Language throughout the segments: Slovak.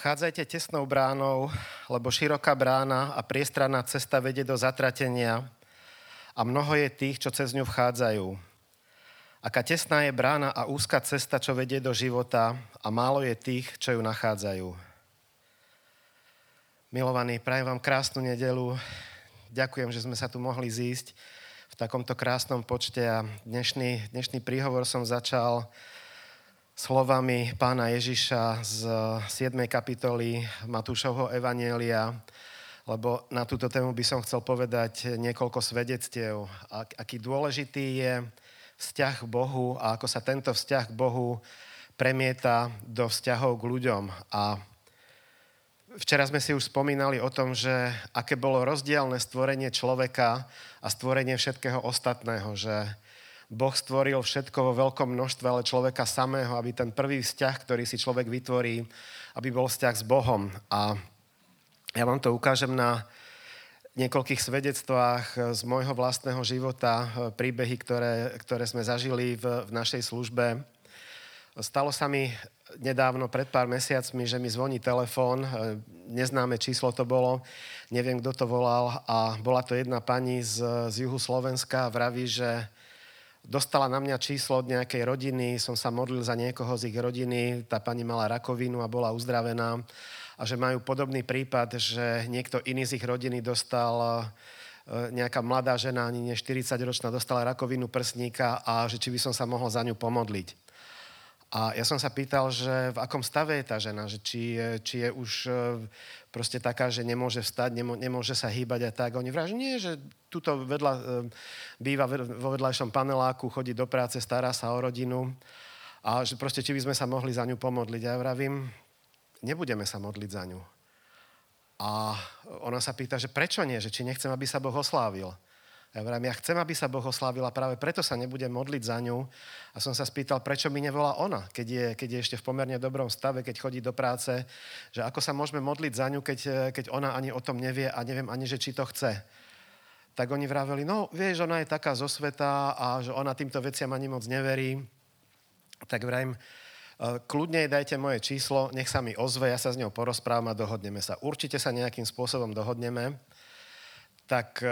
Vchádzajte tesnou bránou, lebo široká brána a priestranná cesta vedie do zatratenia a mnoho je tých, čo cez ňu vchádzajú. Aká tesná je brána a úzka cesta, čo vedie do života a málo je tých, čo ju nachádzajú. Milovaní, prajem vám krásnu nedelu. Ďakujem, že sme sa tu mohli zísť v takomto krásnom počte a dnešný, dnešný príhovor som začal slovami pána Ježiša z 7. kapitoly Matúšovho Evanielia, lebo na túto tému by som chcel povedať niekoľko svedectiev. Aký dôležitý je vzťah k Bohu a ako sa tento vzťah k Bohu premieta do vzťahov k ľuďom. A včera sme si už spomínali o tom, že aké bolo rozdielne stvorenie človeka a stvorenie všetkého ostatného, že Boh stvoril všetko vo veľkom množstve, ale človeka samého, aby ten prvý vzťah, ktorý si človek vytvorí, aby bol vzťah s Bohom. A ja vám to ukážem na niekoľkých svedectvách z môjho vlastného života, príbehy, ktoré, ktoré sme zažili v, v našej službe. Stalo sa mi nedávno, pred pár mesiacmi, že mi zvoní telefón, neznáme číslo to bolo, neviem, kto to volal a bola to jedna pani z, z juhu Slovenska a vraví, že dostala na mňa číslo od nejakej rodiny, som sa modlil za niekoho z ich rodiny, tá pani mala rakovinu a bola uzdravená a že majú podobný prípad, že niekto iný z ich rodiny dostal e, nejaká mladá žena, ani nie 40-ročná, dostala rakovinu prsníka a že či by som sa mohol za ňu pomodliť. A ja som sa pýtal, že v akom stave je tá žena, že či, je, či je už e, proste taká, že nemôže vstať, nemôže sa hýbať a tak. Oni vrajú, že nie, že tuto vedľa, e, býva vo vedľajšom paneláku, chodí do práce, stará sa o rodinu a že proste, či by sme sa mohli za ňu pomodliť. A ja vravím, nebudeme sa modliť za ňu. A ona sa pýta, že prečo nie, že či nechcem, aby sa Boh oslávil. Ja vravím, ja chcem, aby sa Boh oslávila, práve preto sa nebudem modliť za ňu. A som sa spýtal, prečo mi nevolá ona, keď je, keď je ešte v pomerne dobrom stave, keď chodí do práce, že ako sa môžeme modliť za ňu, keď, keď ona ani o tom nevie a neviem ani, že či to chce. Tak oni vraveli, no vieš, ona je taká zo sveta a že ona týmto veciam ani moc neverí. Tak vravím, e, kľudne dajte moje číslo, nech sa mi ozve, ja sa s ňou porozprávam a dohodneme sa. Určite sa nejakým spôsobom dohodneme tak e,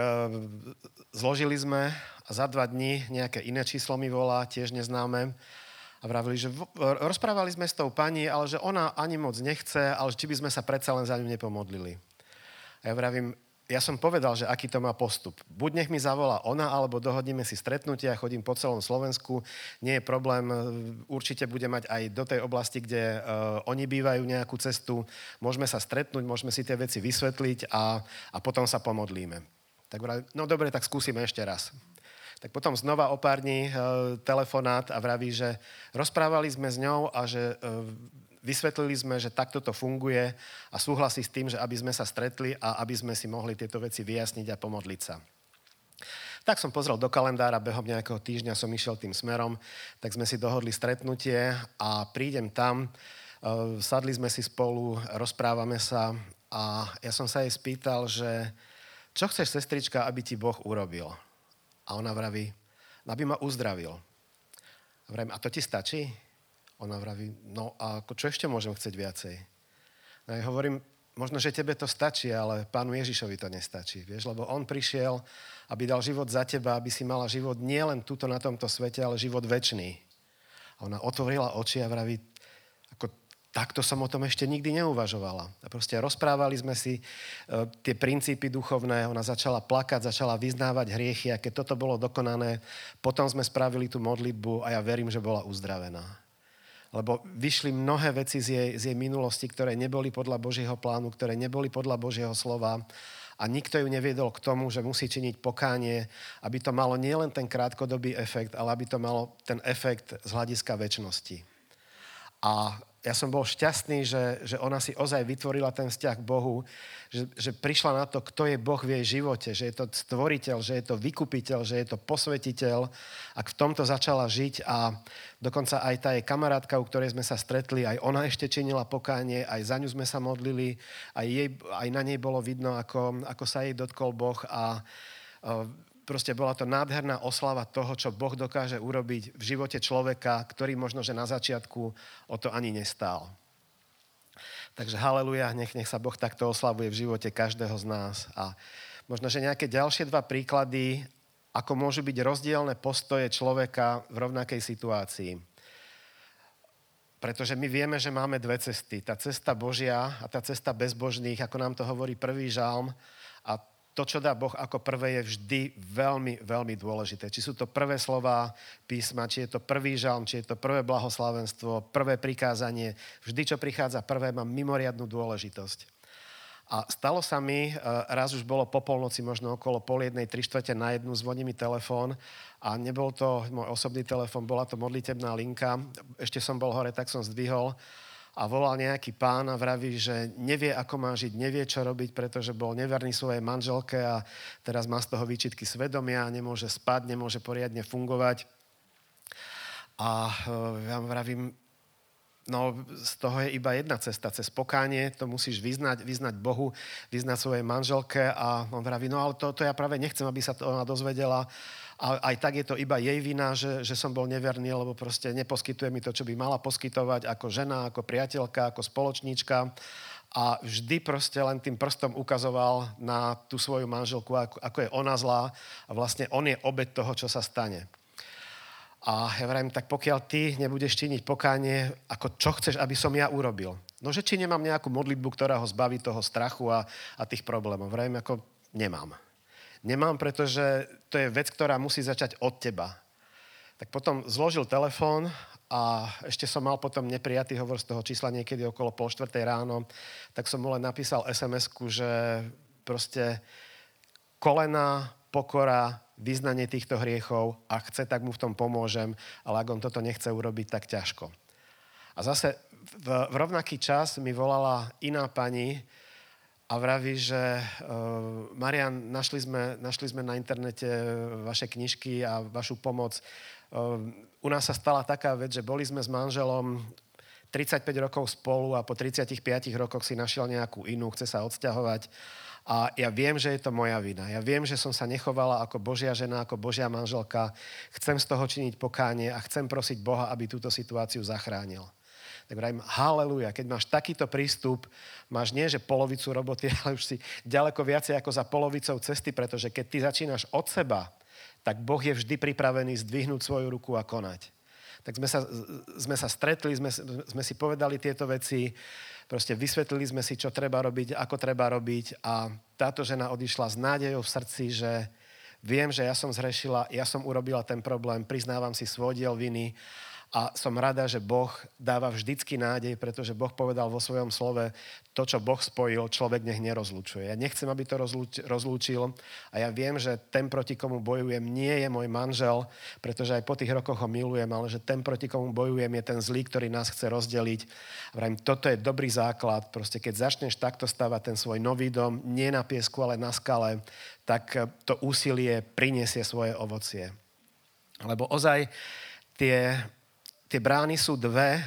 zložili sme a za dva dní nejaké iné číslo mi volá, tiež neznáme. A vravili, že v, rozprávali sme s tou pani, ale že ona ani moc nechce, ale či by sme sa predsa len za ňu nepomodlili. A ja vravím, ja som povedal, že aký to má postup. Buď nech mi zavolá ona, alebo dohodneme si stretnutie, ja chodím po celom Slovensku, nie je problém, určite bude mať aj do tej oblasti, kde uh, oni bývajú nejakú cestu, môžeme sa stretnúť, môžeme si tie veci vysvetliť a, a potom sa pomodlíme. Tak vraví, no dobre, tak skúsime ešte raz. Tak potom znova o pár dní uh, telefonát a vraví, že rozprávali sme s ňou a že uh, vysvetlili sme, že takto to funguje a súhlasí s tým, že aby sme sa stretli a aby sme si mohli tieto veci vyjasniť a pomodliť sa. Tak som pozrel do kalendára, behom nejakého týždňa som išiel tým smerom, tak sme si dohodli stretnutie a prídem tam, uh, sadli sme si spolu, rozprávame sa a ja som sa jej spýtal, že čo chceš, sestrička, aby ti Boh urobil? A ona vraví, aby ma uzdravil. A vravím, a to ti stačí? Ona vraví, no a čo ešte môžem chcieť viacej? No ja hovorím, možno, že tebe to stačí, ale pánu Ježišovi to nestačí, vieš, lebo on prišiel, aby dal život za teba, aby si mala život nielen tuto na tomto svete, ale život väčší. A ona otvorila oči a vraví, ako takto som o tom ešte nikdy neuvažovala. A proste rozprávali sme si e, tie princípy duchovné, ona začala plakať, začala vyznávať hriechy a keď toto bolo dokonané, potom sme spravili tú modlitbu a ja verím, že bola uzdravená lebo vyšli mnohé veci z jej, z jej minulosti, ktoré neboli podľa Božieho plánu, ktoré neboli podľa Božieho slova a nikto ju neviedol k tomu, že musí činiť pokánie, aby to malo nielen ten krátkodobý efekt, ale aby to malo ten efekt z hľadiska väčšnosti. A ja som bol šťastný, že, že ona si ozaj vytvorila ten vzťah k Bohu, že, že prišla na to, kto je Boh v jej živote, že je to stvoriteľ, že je to vykupiteľ, že je to posvetiteľ a v tomto začala žiť. A dokonca aj tá jej kamarátka, u ktorej sme sa stretli, aj ona ešte činila pokánie, aj za ňu sme sa modlili, aj, jej, aj na nej bolo vidno, ako, ako sa jej dotkol Boh. A Proste bola to nádherná oslava toho, čo Boh dokáže urobiť v živote človeka, ktorý možno, že na začiatku o to ani nestál. Takže haleluja, nech, nech sa Boh takto oslavuje v živote každého z nás. A možno, že nejaké ďalšie dva príklady, ako môžu byť rozdielne postoje človeka v rovnakej situácii. Pretože my vieme, že máme dve cesty. Tá cesta Božia a tá cesta bezbožných, ako nám to hovorí prvý žalm. A to, čo dá Boh ako prvé, je vždy veľmi, veľmi dôležité. Či sú to prvé slova písma, či je to prvý žalm, či je to prvé blahoslavenstvo, prvé prikázanie. Vždy, čo prichádza prvé, má mimoriadnú dôležitosť. A stalo sa mi, e, raz už bolo po polnoci, možno okolo pol jednej, tri štvrte na jednu, zvoní mi telefón a nebol to môj osobný telefón, bola to modlitebná linka. Ešte som bol hore, tak som zdvihol a volal nejaký pán a vraví, že nevie, ako má žiť, nevie, čo robiť, pretože bol neverný svojej manželke a teraz má z toho výčitky svedomia, nemôže spať, nemôže poriadne fungovať. A e, ja vravím, No, z toho je iba jedna cesta, cez pokánie, to musíš vyznať, vyznať Bohu, vyznať svojej manželke a on vraví, no ale to, to ja práve nechcem, aby sa to ona dozvedela a aj tak je to iba jej vina, že, že som bol neverný, lebo proste neposkytuje mi to, čo by mala poskytovať ako žena, ako priateľka, ako spoločníčka. A vždy proste len tým prstom ukazoval na tú svoju manželku, ako, ako je ona zlá a vlastne on je obed toho, čo sa stane. A ja vravím, tak pokiaľ ty nebudeš činiť pokánie, ako čo chceš, aby som ja urobil? No, že či nemám nejakú modlitbu, ktorá ho zbaví toho strachu a, a tých problémov. Vravím, ako nemám. Nemám, pretože to je vec, ktorá musí začať od teba. Tak potom zložil telefón a ešte som mal potom neprijatý hovor z toho čísla niekedy okolo pol štvrtej ráno, tak som mu len napísal sms že proste kolena, pokora, vyznanie týchto hriechov a chce, tak mu v tom pomôžem, ale ak on toto nechce urobiť, tak ťažko. A zase v, v rovnaký čas mi volala iná pani, a vraví, že uh, Marian, našli sme, našli sme na internete vaše knižky a vašu pomoc. Uh, u nás sa stala taká vec, že boli sme s manželom 35 rokov spolu a po 35 rokoch si našiel nejakú inú, chce sa odsťahovať. A ja viem, že je to moja vina. Ja viem, že som sa nechovala ako Božia žena, ako Božia manželka. Chcem z toho činiť pokánie a chcem prosiť Boha, aby túto situáciu zachránil tak vrajím, haleluja, keď máš takýto prístup, máš nie, že polovicu roboty, ale už si ďaleko viacej ako za polovicou cesty, pretože keď ty začínaš od seba, tak Boh je vždy pripravený zdvihnúť svoju ruku a konať. Tak sme sa, sme sa stretli, sme, sme si povedali tieto veci, proste vysvetlili sme si, čo treba robiť, ako treba robiť a táto žena odišla s nádejou v srdci, že viem, že ja som zhrešila, ja som urobila ten problém, priznávam si svoj diel viny a som rada, že Boh dáva vždycky nádej, pretože Boh povedal vo svojom slove, to, čo Boh spojil, človek nech nerozlučuje. Ja nechcem, aby to rozlúč, rozlúčil a ja viem, že ten, proti komu bojujem, nie je môj manžel, pretože aj po tých rokoch ho milujem, ale že ten, proti komu bojujem, je ten zlý, ktorý nás chce rozdeliť. Vrajím, toto je dobrý základ. Proste keď začneš takto stavať ten svoj nový dom, nie na piesku, ale na skale, tak to úsilie priniesie svoje ovocie. Lebo ozaj tie tie brány sú dve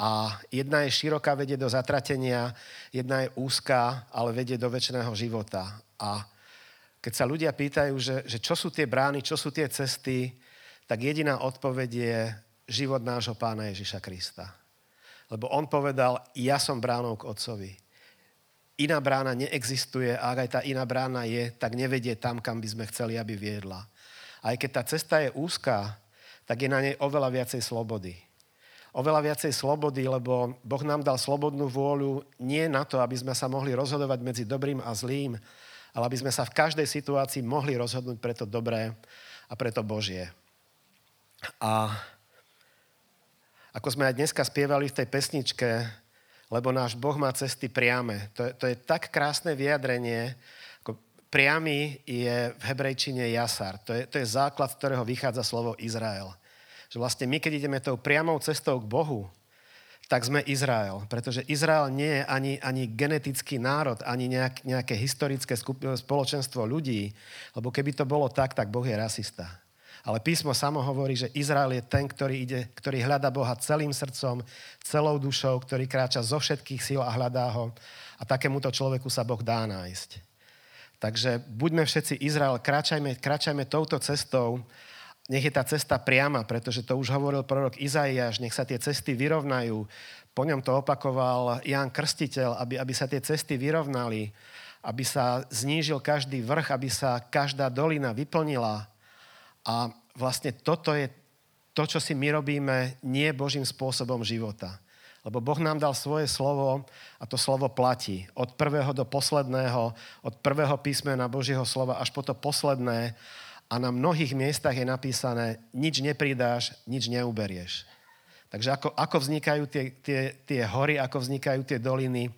a jedna je široká, vedie do zatratenia, jedna je úzká, ale vedie do väčšného života. A keď sa ľudia pýtajú, že, že čo sú tie brány, čo sú tie cesty, tak jediná odpoveď je život nášho pána Ježiša Krista. Lebo on povedal, ja som bránou k Otcovi. Iná brána neexistuje a ak aj tá iná brána je, tak nevedie tam, kam by sme chceli, aby viedla. Aj keď tá cesta je úzká, tak je na nej oveľa viacej slobody. Oveľa viacej slobody, lebo Boh nám dal slobodnú vôľu nie na to, aby sme sa mohli rozhodovať medzi dobrým a zlým, ale aby sme sa v každej situácii mohli rozhodnúť pre to dobré a pre to Božie. A ako sme aj dneska spievali v tej pesničke, lebo náš Boh má cesty priame. To je, to je tak krásne vyjadrenie, priamy je v hebrejčine jasar. To je, to je základ, z ktorého vychádza slovo Izrael. Že vlastne my, keď ideme tou priamou cestou k Bohu, tak sme Izrael. Pretože Izrael nie je ani, ani genetický národ, ani nejak, nejaké historické skup- spoločenstvo ľudí. Lebo keby to bolo tak, tak Boh je rasista. Ale písmo samo hovorí, že Izrael je ten, ktorý, ide, ktorý hľada Boha celým srdcom, celou dušou, ktorý kráča zo všetkých síl a hľadá ho. A takémuto človeku sa Boh dá nájsť. Takže buďme všetci Izrael, kráčajme, kráčajme touto cestou, nech je tá cesta priama, pretože to už hovoril prorok Izaiáš, nech sa tie cesty vyrovnajú, Po ňom to opakoval Jan Krstiteľ, aby, aby sa tie cesty vyrovnali, aby sa znížil každý vrch, aby sa každá dolina vyplnila. A vlastne toto je to, čo si my robíme, nie Božím spôsobom života. Lebo Boh nám dal svoje slovo a to slovo platí. Od prvého do posledného, od prvého písmena Božieho slova až po to posledné. A na mnohých miestach je napísané, nič nepridáš, nič neuberieš. Takže ako, ako vznikajú tie, tie, tie hory, ako vznikajú tie doliny,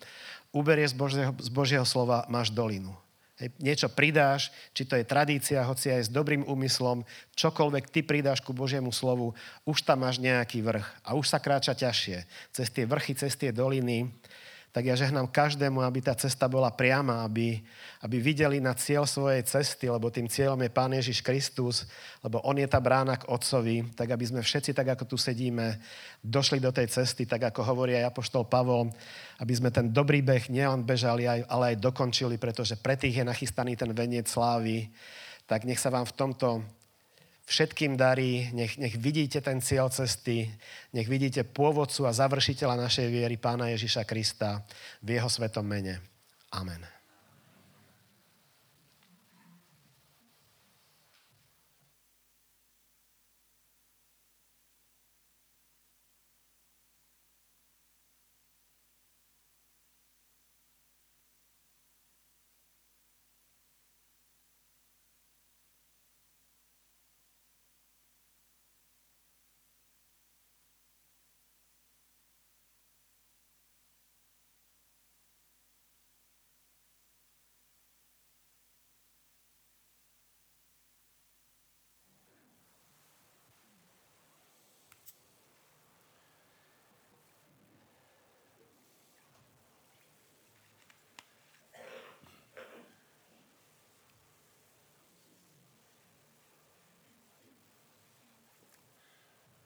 uberieš z Božieho, z Božieho slova, máš dolinu. Hej, niečo pridáš, či to je tradícia, hoci aj s dobrým úmyslom, čokoľvek ty pridáš ku Božiemu slovu, už tam máš nejaký vrch a už sa kráča ťažšie. Cez tie vrchy, cez tie doliny tak ja žehnám každému, aby tá cesta bola priama, aby, aby videli na cieľ svojej cesty, lebo tým cieľom je Pán Ježiš Kristus, lebo On je tá brána k Otcovi, tak aby sme všetci, tak ako tu sedíme, došli do tej cesty, tak ako hovorí aj Apoštol Pavol, aby sme ten dobrý beh nielen bežali, ale aj dokončili, pretože pre tých je nachystaný ten veniec slávy. Tak nech sa vám v tomto všetkým darí, nech, nech vidíte ten cieľ cesty, nech vidíte pôvodcu a završiteľa našej viery, Pána Ježiša Krista, v jeho svetom mene. Amen.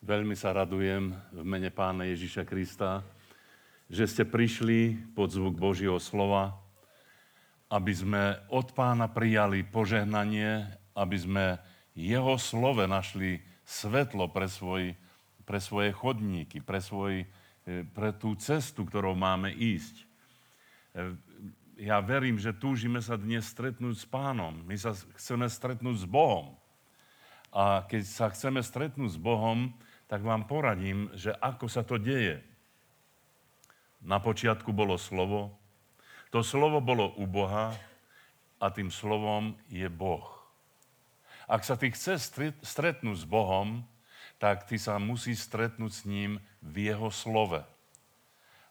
Veľmi sa radujem v mene Pána Ježiša Krista, že ste prišli pod zvuk Božieho slova, aby sme od Pána prijali požehnanie, aby sme Jeho slove našli svetlo pre, svoj, pre svoje chodníky, pre, svoj, e, pre tú cestu, ktorou máme ísť. E, ja verím, že túžime sa dnes stretnúť s Pánom. My sa chceme stretnúť s Bohom. A keď sa chceme stretnúť s Bohom, tak vám poradím, že ako sa to deje. Na počiatku bolo slovo, to slovo bolo u Boha a tým slovom je Boh. Ak sa ty chceš stretnúť s Bohom, tak ty sa musíš stretnúť s ním v jeho slove.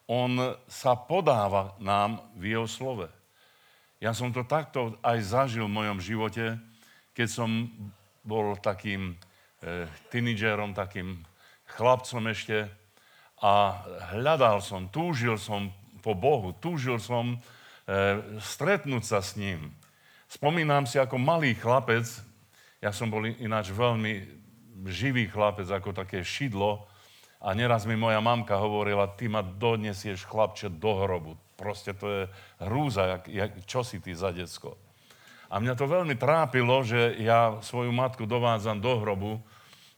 On sa podáva nám v jeho slove. Ja som to takto aj zažil v mojom živote, keď som bol takým tínidžerom, takým chlapcom ešte a hľadal som, túžil som po Bohu, túžil som e, stretnúť sa s ním. Spomínam si ako malý chlapec, ja som bol ináč veľmi živý chlapec, ako také šidlo, a neraz mi moja mamka hovorila, ty ma dodnesieš chlapče do hrobu. Proste to je hrúza, jak, jak, čo si ty za decko. A mňa to veľmi trápilo, že ja svoju matku dovádzam do hrobu.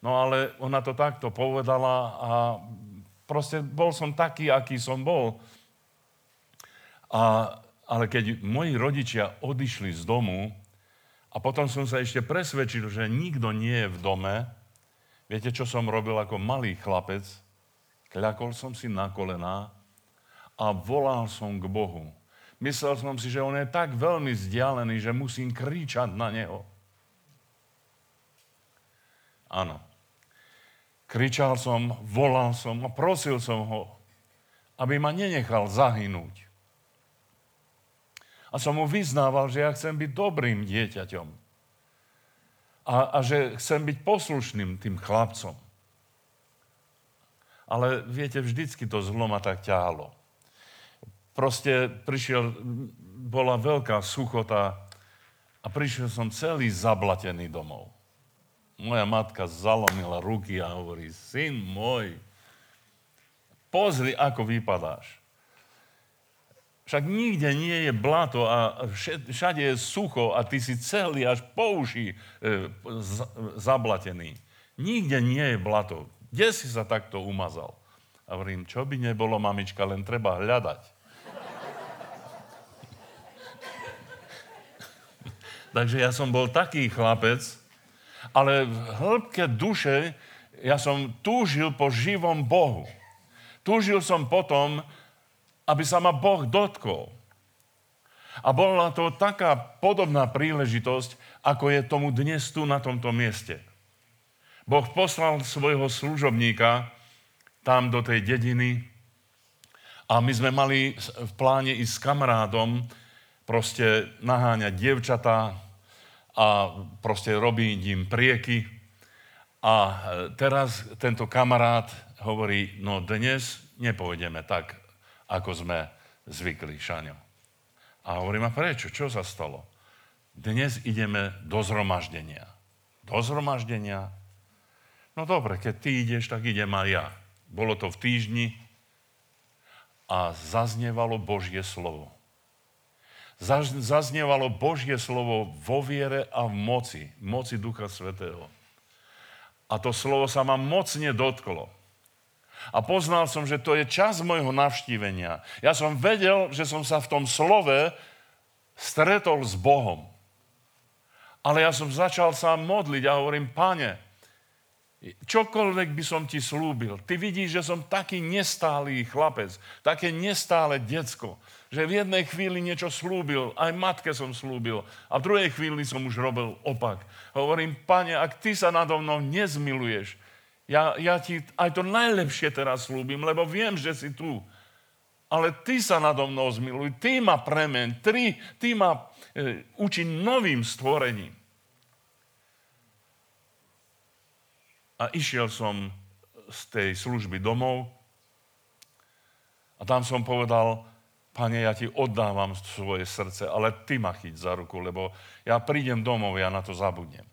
No ale ona to takto povedala a proste bol som taký, aký som bol. A, ale keď moji rodičia odišli z domu a potom som sa ešte presvedčil, že nikto nie je v dome, viete, čo som robil ako malý chlapec? Kľakol som si na kolená a volal som k Bohu. Myslel som si, že on je tak veľmi vzdialený, že musím kričať na neho. Áno. Kričal som, volal som a prosil som ho, aby ma nenechal zahynúť. A som mu vyznával, že ja chcem byť dobrým dieťaťom. A, a že chcem byť poslušným tým chlapcom. Ale viete, vždycky to zlo ma tak ťahalo proste prišiel, bola veľká suchota a prišiel som celý zablatený domov. Moja matka zalomila ruky a hovorí, syn môj, pozri, ako vypadáš. Však nikde nie je blato a všade je sucho a ty si celý až po uši e, zablatený. Nikde nie je blato. Kde si sa takto umazal? A hovorím, čo by nebolo, mamička, len treba hľadať. Takže ja som bol taký chlapec, ale v hĺbke duše ja som túžil po živom Bohu. Túžil som potom, aby sa ma Boh dotkol. A bola to taká podobná príležitosť, ako je tomu dnes tu na tomto mieste. Boh poslal svojho služobníka tam do tej dediny a my sme mali v pláne ísť s kamarádom proste naháňať dievčatá a proste robiť im prieky. A teraz tento kamarát hovorí, no dnes nepôjdeme tak, ako sme zvykli, Šaňo. A hovorím, a prečo? Čo sa stalo? Dnes ideme do zhromaždenia. Do zhromaždenia? No dobre, keď ty ideš, tak idem aj ja. Bolo to v týždni a zaznievalo Božie slovo. Zaznievalo Božie slovo vo viere a v moci, moci Ducha Svetého. A to slovo sa ma mocne dotklo. A poznal som, že to je čas môjho navštívenia. Ja som vedel, že som sa v tom slove stretol s Bohom. Ale ja som začal sa modliť a hovorím, pane, čokoľvek by som ti slúbil, ty vidíš, že som taký nestálý chlapec, také nestále decko, že v jednej chvíli niečo slúbil, aj matke som slúbil a v druhej chvíli som už robil opak. Hovorím, pane, ak ty sa nado mnou nezmiluješ, ja, ja ti aj to najlepšie teraz slúbim, lebo viem, že si tu. Ale ty sa nado mnou zmiluj, ty ma premen, ty, ty ma e, učí novým stvorením. A išiel som z tej služby domov a tam som povedal, pane, ja ti oddávam svoje srdce, ale ty ma chyť za ruku, lebo ja prídem domov, ja na to zabudnem.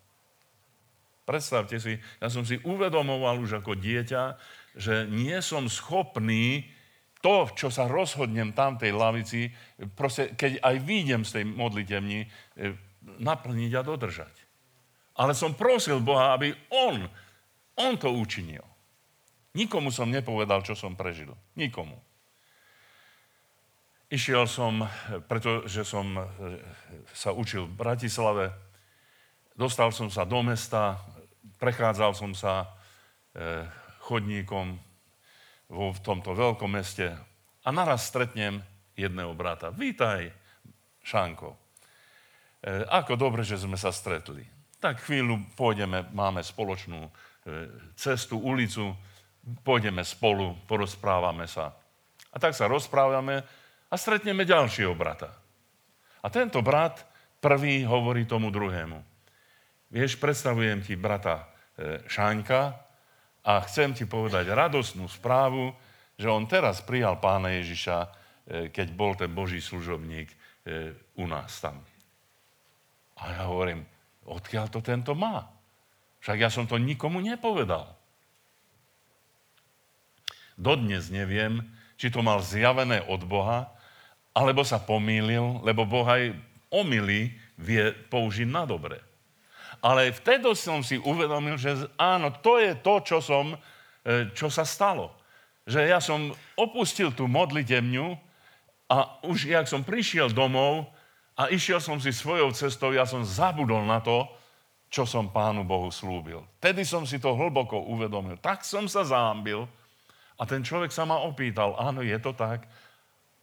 Predstavte si, ja som si uvedomoval už ako dieťa, že nie som schopný to, čo sa rozhodnem tam tej lavici, proste, keď aj výjdem z tej modlitevni, e, naplniť a dodržať. Ale som prosil Boha, aby On, On to učinil. Nikomu som nepovedal, čo som prežil. Nikomu. Išiel som, pretože som e, sa učil v Bratislave, dostal som sa do mesta, prechádzal som sa e, chodníkom v tomto veľkom meste a naraz stretnem jedného brata. Vítaj, Šanko. E, ako dobre, že sme sa stretli. Tak chvíľu pôjdeme, máme spoločnú cestu, ulicu, pôjdeme spolu, porozprávame sa. A tak sa rozprávame a stretneme ďalšieho brata. A tento brat prvý hovorí tomu druhému. Vieš, predstavujem ti brata E, Šáňka a chcem ti povedať radosnú správu, že on teraz prijal pána Ježiša, e, keď bol ten Boží služobník e, u nás tam. A ja hovorím, odkiaľ to tento má? Však ja som to nikomu nepovedal. Dodnes neviem, či to mal zjavené od Boha, alebo sa pomýlil, lebo Boh aj omily vie použiť na dobre. Ale vtedy som si uvedomil, že áno, to je to, čo, som, e, čo sa stalo. Že ja som opustil tú modlitevňu a už jak som prišiel domov a išiel som si svojou cestou, ja som zabudol na to, čo som Pánu Bohu slúbil. Tedy som si to hlboko uvedomil. Tak som sa zámbil a ten človek sa ma opýtal, áno, je to tak?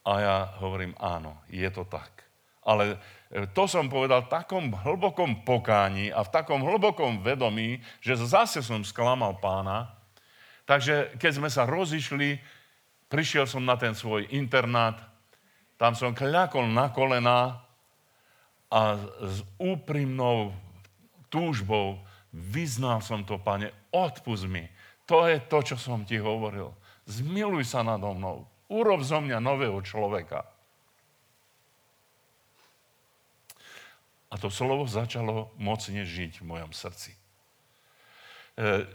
A ja hovorím, áno, je to tak. Ale e, to som povedal v takom hlbokom pokáni a v takom hlbokom vedomí, že zase som sklamal pána. Takže keď sme sa rozišli, prišiel som na ten svoj internát, tam som kľakol na kolena a s úprimnou túžbou vyznal som to, pane, odpust mi. To je to, čo som ti hovoril. Zmiluj sa nado mnou. Urob zo mňa nového človeka. A to slovo začalo mocne žiť v mojom srdci. E,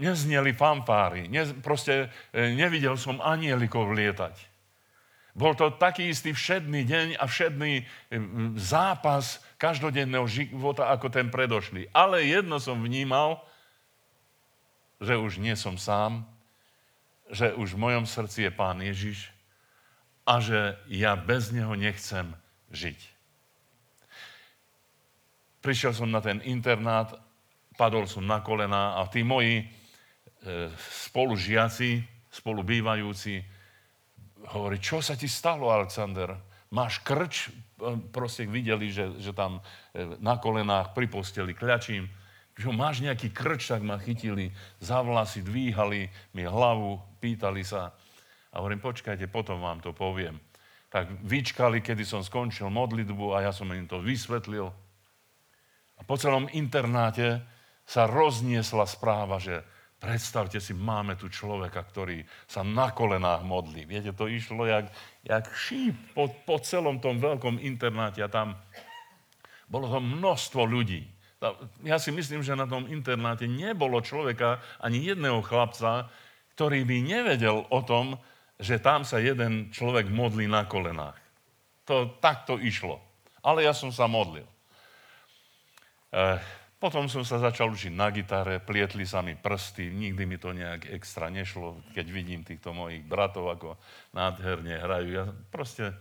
nezneli fanfáry, ne, proste e, nevidel som anielikov lietať. Bol to taký istý všedný deň a všedný e, zápas každodenného života ako ten predošlý. Ale jedno som vnímal, že už nie som sám, že už v mojom srdci je Pán Ježiš a že ja bez Neho nechcem žiť. Prišiel som na ten internát, padol som na kolená a tí moji e, spolužiaci, spolubývajúci, hovorí, čo sa ti stalo, Alexander? Máš krč? Proste videli, že, že tam e, na kolenách pri posteli kľačím. Že máš nejaký krč, tak ma chytili za vlasy, dvíhali mi hlavu, pýtali sa. A hovorím, počkajte, potom vám to poviem. Tak vyčkali, kedy som skončil modlitbu a ja som im to vysvetlil. A po celom internáte sa rozniesla správa, že predstavte si, máme tu človeka, ktorý sa na kolenách modlí. Viete, to išlo jak, jak šíp po, po celom tom veľkom internáte a tam bolo to množstvo ľudí. Ja si myslím, že na tom internáte nebolo človeka, ani jedného chlapca, ktorý by nevedel o tom, že tam sa jeden človek modlí na kolenách. To takto išlo. Ale ja som sa modlil. E, potom som sa začal učiť na gitare, plietli sa mi prsty, nikdy mi to nejak extra nešlo, keď vidím týchto mojich bratov, ako nádherne hrajú. Ja proste,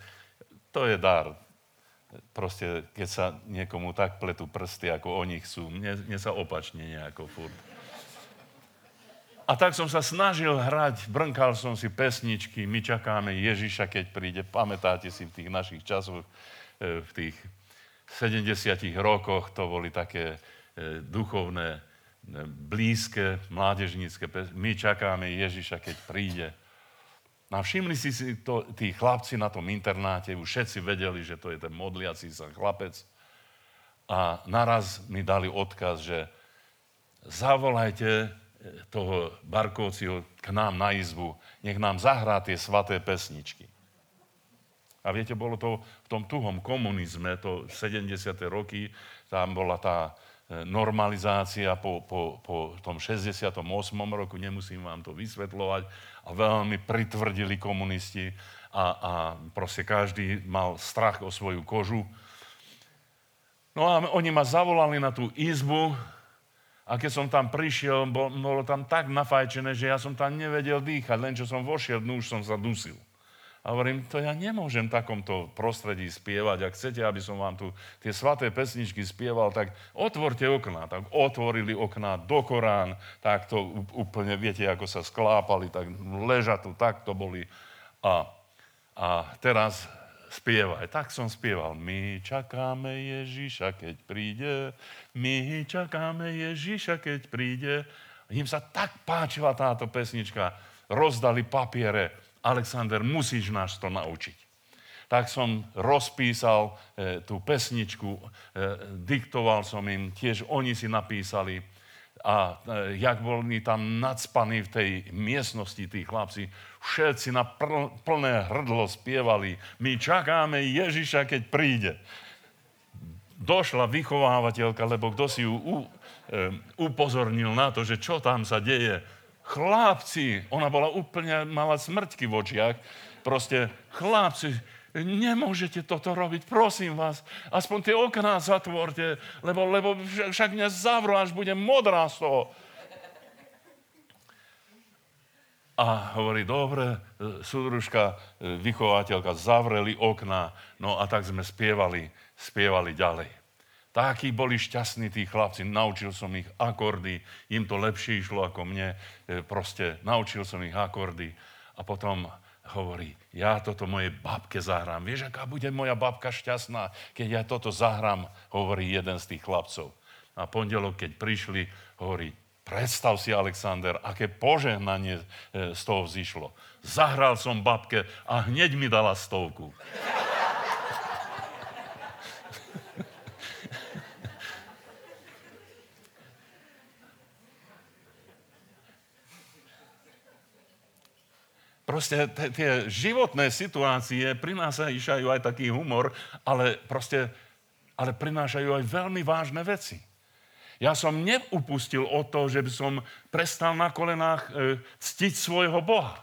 to je dar. Proste, keď sa niekomu tak pletú prsty, ako oni chcú, mne, mne sa opačne nejako furt. A tak som sa snažil hrať, brnkal som si pesničky, my čakáme Ježiša, keď príde. Pamätáte si v tých našich časoch, e, v tých 70 rokoch, to boli také e, duchovné, e, blízke, mládežnícke pesničky. My čakáme Ježiša, keď príde. A všimli si si to, tí chlapci na tom internáte, už všetci vedeli, že to je ten modliací sa chlapec. A naraz mi dali odkaz, že zavolajte toho Barkovciho k nám na izbu, nech nám zahrá tie svaté pesničky. A viete, bolo to v tom tuhom komunizme, to 70. roky, tam bola tá normalizácia po, po, po tom 68. roku, nemusím vám to vysvetľovať, a veľmi pritvrdili komunisti a, a proste každý mal strach o svoju kožu. No a oni ma zavolali na tú izbu, a keď som tam prišiel, bolo tam tak nafajčené, že ja som tam nevedel dýchať. Len čo som vošiel dnu, už som sa dusil. A hovorím, to ja nemôžem v takomto prostredí spievať. Ak chcete, aby som vám tu tie svaté pesničky spieval, tak otvorte okná. Tak otvorili okná do Korán, tak to úplne, viete, ako sa sklápali, tak leža tu, tak to boli. A, a teraz spievaj. Tak som spieval. My čakáme Ježiša, keď príde. My čakáme Ježiša, keď príde. Im sa tak páčila táto pesnička. Rozdali papiere. Alexander, musíš nás to naučiť. Tak som rozpísal e, tú pesničku, e, diktoval som im, tiež oni si napísali a e, jak boli tam nadspaní v tej miestnosti tí chlapci, všetci na pl- plné hrdlo spievali, my čakáme Ježiša, keď príde. Došla vychovávateľka, lebo kto si ju u, e, upozornil na to, že čo tam sa deje. Chlapci, ona bola úplne, mala smrťky v očiach, proste chlapci, nemôžete toto robiť, prosím vás, aspoň tie okná zatvorte, lebo, lebo však mňa zavrú, až budem modrá z toho. A hovorí, dobre, súdružka, vychovateľka, zavreli okná, no a tak sme spievali, spievali ďalej. Takí boli šťastní tí chlapci, naučil som ich akordy, im to lepšie išlo ako mne, e, proste naučil som ich akordy a potom hovorí, ja toto mojej babke zahrám. Vieš, aká bude moja babka šťastná, keď ja toto zahrám, hovorí jeden z tých chlapcov. A pondelok, keď prišli, hovorí, predstav si, Alexander, aké požehnanie e, z toho vzýšlo. Zahral som babke a hneď mi dala stovku. Proste tie životné situácie prinášajú aj taký humor, ale proste ale prinášajú aj veľmi vážne veci. Ja som neupustil od toho, že by som prestal na kolenách e, ctiť svojho Boha.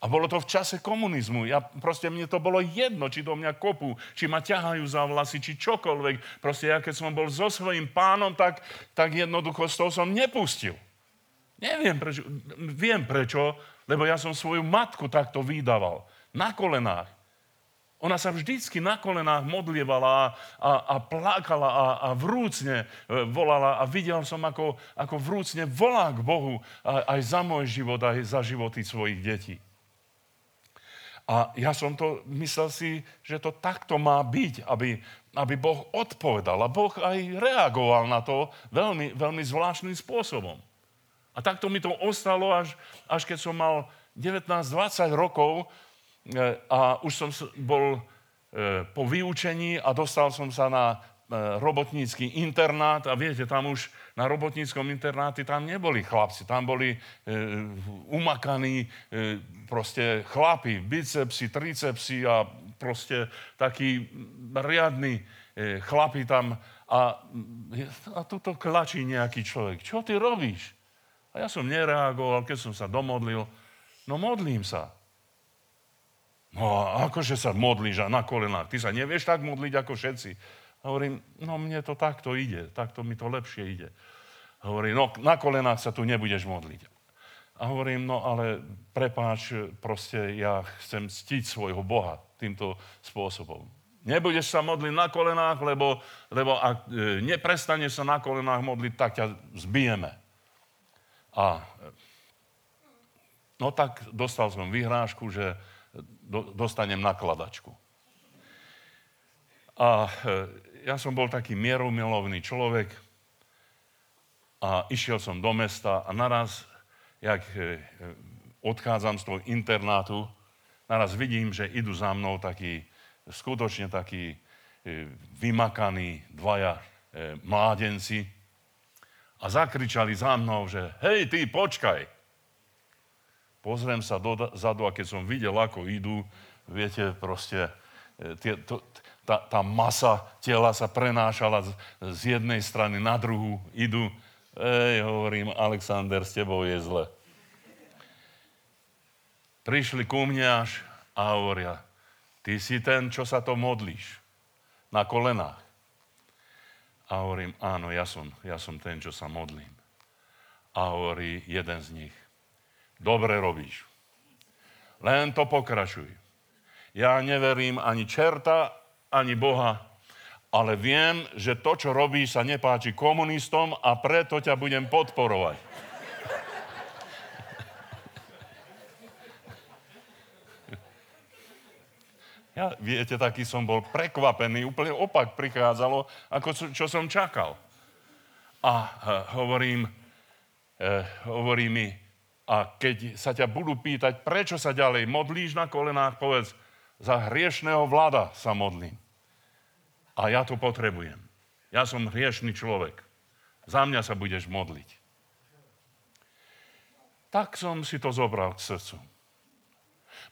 A bolo to v čase komunizmu. Ja, proste mne to bolo jedno, či do mňa kopu, či ma ťahajú za vlasy, či čokoľvek. Proste ja keď som bol so svojím pánom, tak, tak jednoducho z toho som nepustil. Neviem prečo. Viem prečo, Lebo ja som svoju matku takto vydával. Na kolenách. Ona sa vždycky na kolenách modlievala a, a plakala a, a vrúcne e, volala a videl som, ako, ako vrúcne volá k Bohu aj za môj život, aj za životy svojich detí. A ja som to, myslel si, že to takto má byť, aby, aby Boh odpovedal. A Boh aj reagoval na to veľmi, veľmi zvláštnym spôsobom. A takto mi to ostalo, až, až keď som mal 19-20 rokov, E, a už som bol e, po vyučení a dostal som sa na e, robotnícky internát a viete, tam už na robotníckom internáte tam neboli chlapci, tam boli e, umakaní e, proste chlapi, bicepsy, tricepsy a proste takí riadni e, chlapi tam a, a tuto klačí nejaký človek. Čo ty robíš? A ja som nereagoval, keď som sa domodlil. No modlím sa. No a akože sa modlíš a na kolenách? Ty sa nevieš tak modliť ako všetci. A hovorím, no mne to takto ide, takto mi to lepšie ide. A hovorím, no na kolenách sa tu nebudeš modliť. A hovorím, no ale prepáč, proste ja chcem ctiť svojho Boha týmto spôsobom. Nebudeš sa modliť na kolenách, lebo, lebo ak e, neprestaneš sa na kolenách modliť, tak ťa zbijeme. A no tak dostal som vyhrážku, že do, dostanem nakladačku. A e, ja som bol taký mieromilovný človek a išiel som do mesta a naraz, jak e, odchádzam z toho internátu, naraz vidím, že idú za mnou takí, skutočne takí e, vymakaní dvaja mládenci a zakričali za mnou, že hej, ty, počkaj. Pozriem sa dozadu a keď som videl, ako idú, viete, proste e, tie, to, tá, tá masa tela sa prenášala z, z jednej strany na druhú, idú. Ej, hovorím, Alexander, s tebou je zle. Prišli ku mne až a hovoria, ty si ten, čo sa to modlíš na kolenách. A hovorím, áno, ja som, ja som ten, čo sa modlím. A hovorí jeden z nich, dobre robíš. Len to pokračuj. Ja neverím ani čerta, ani Boha, ale viem, že to, čo robíš, sa nepáči komunistom a preto ťa budem podporovať. Ja, viete, taký som bol prekvapený, úplne opak prichádzalo, ako čo som čakal. A uh, hovorím, uh, hovorí mi, a keď sa ťa budú pýtať, prečo sa ďalej modlíš na kolenách, povedz, za hriešného vláda sa modlím. A ja to potrebujem. Ja som hriešný človek. Za mňa sa budeš modliť. Tak som si to zobral k srdcu.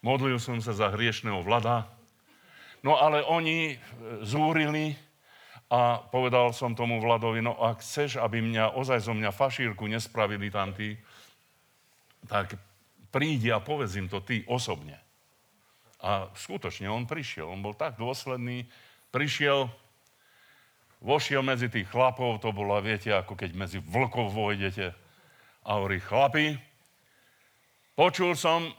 Modlil som sa za hriešného vlada, no ale oni zúrili a povedal som tomu vladovi, no ak chceš, aby mňa ozaj zo mňa fašírku nespravili tam tí, tak prídi a povedz im to ty osobne. A skutočne on prišiel, on bol tak dôsledný, prišiel, vošiel medzi tých chlapov, to bolo, viete, ako keď medzi vlkov vojdete, a hovorí, chlapi, počul som,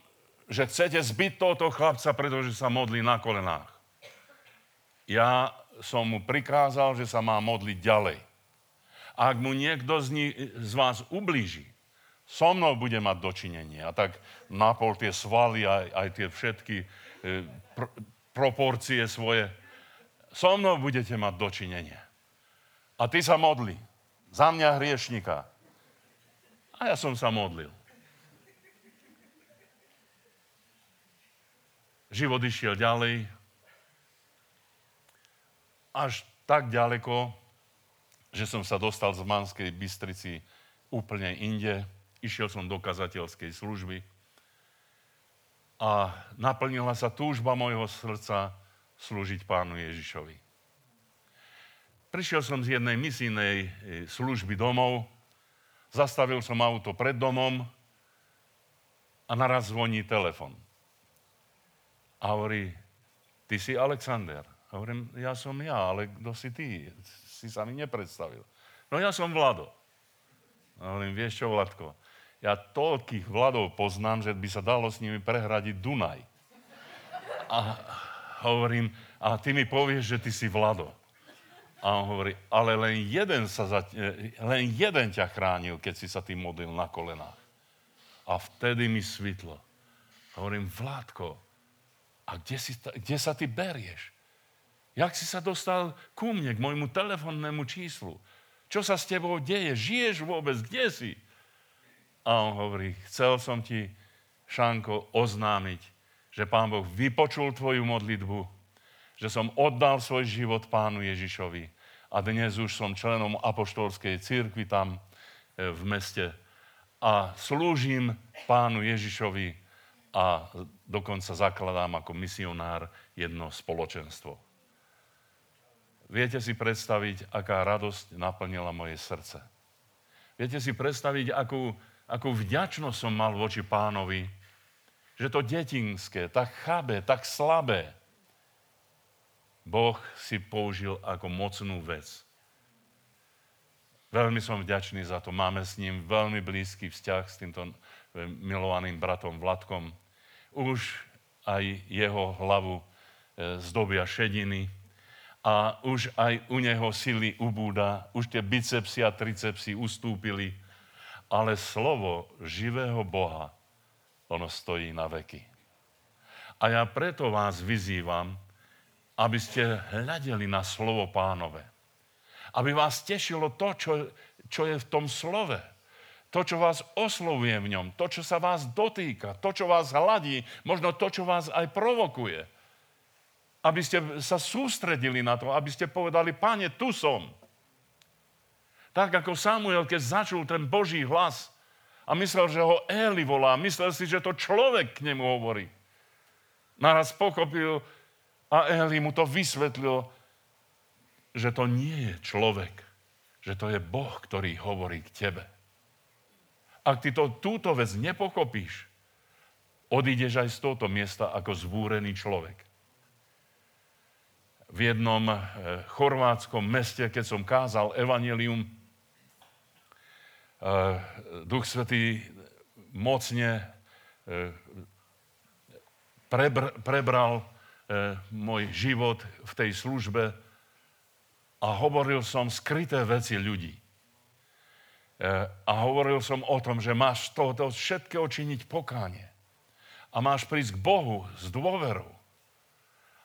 že chcete zbyť tohoto chlapca, pretože sa modlí na kolenách. Ja som mu prikázal, že sa má modliť ďalej. Ak mu niekto z, ní, z vás ublíži, so mnou bude mať dočinenie. A tak napol tie svaly, aj, aj tie všetky e, pr- proporcie svoje. So mnou budete mať dočinenie. A ty sa modli. Za mňa hriešnika. A ja som sa modlil. Život išiel ďalej. Až tak ďaleko, že som sa dostal z Manskej Bystrici úplne inde Išiel som do kazateľskej služby a naplnila sa túžba mojho srdca slúžiť pánu Ježišovi. Prišiel som z jednej misijnej e, služby domov, zastavil som auto pred domom a naraz zvoní telefon. A hovorí, ty si Alexander. A hovorím, ja som ja, ale kto si ty? Si sa mi nepredstavil. No ja som Vlado. A hovorím, vieš čo, Vladko, Ja toľkých Vladov poznám, že by sa dalo s nimi prehradiť Dunaj. A hovorím, a ty mi povieš, že ty si Vlado. A on hovorí, ale len jeden, sa za, e, len jeden ťa chránil, keď si sa ty modlil na kolenách. A vtedy mi svitlo. Hovorím, Vládko, a kde, si, kde sa ty berieš? Jak si sa dostal ku mne, k môjmu telefonnému číslu? Čo sa s tebou deje? Žiješ vôbec? Kde si? A on hovorí, chcel som ti, Šanko, oznámiť, že Pán Boh vypočul tvoju modlitbu, že som oddal svoj život Pánu Ježišovi a dnes už som členom apoštolskej církvy tam e, v meste a slúžim Pánu Ježišovi a dokonca zakladám ako misionár jedno spoločenstvo. Viete si predstaviť, aká radosť naplnila moje srdce. Viete si predstaviť, akú akú vďačnosť som mal voči pánovi, že to detinské, tak chabé, tak slabé, Boh si použil ako mocnú vec. Veľmi som vďačný za to. Máme s ním veľmi blízky vzťah s týmto eh, milovaným bratom Vladkom. Už aj jeho hlavu eh, zdobia šediny a už aj u neho sily ubúda. Už tie bicepsy a tricepsy ustúpili ale slovo živého Boha, ono stojí na veky. A ja preto vás vyzývam, aby ste hľadeli na slovo pánové. Aby vás tešilo to, čo, čo je v tom slove. To, čo vás oslovuje v ňom, to, čo sa vás dotýka, to, čo vás hladí, možno to, čo vás aj provokuje. Aby ste sa sústredili na to, aby ste povedali, páne, tu som. Tak ako Samuel, keď začul ten Boží hlas a myslel, že ho Eli volá, myslel si, že to človek k nemu hovorí. Naraz pochopil a Eli mu to vysvetlil, že to nie je človek, že to je Boh, ktorý hovorí k tebe. Ak ty to, túto vec nepochopíš, odídeš aj z tohto miesta ako zbúrený človek. V jednom eh, chorvátskom meste, keď som kázal evanelium, Eh, Duch Svetý mocne eh, prebr, prebral môj život v tej službe a hovoril som skryté veci ľudí. A hovoril som o tom, že máš z tohoto všetkého činiť pokánie. A máš prísť k Bohu s dôverou.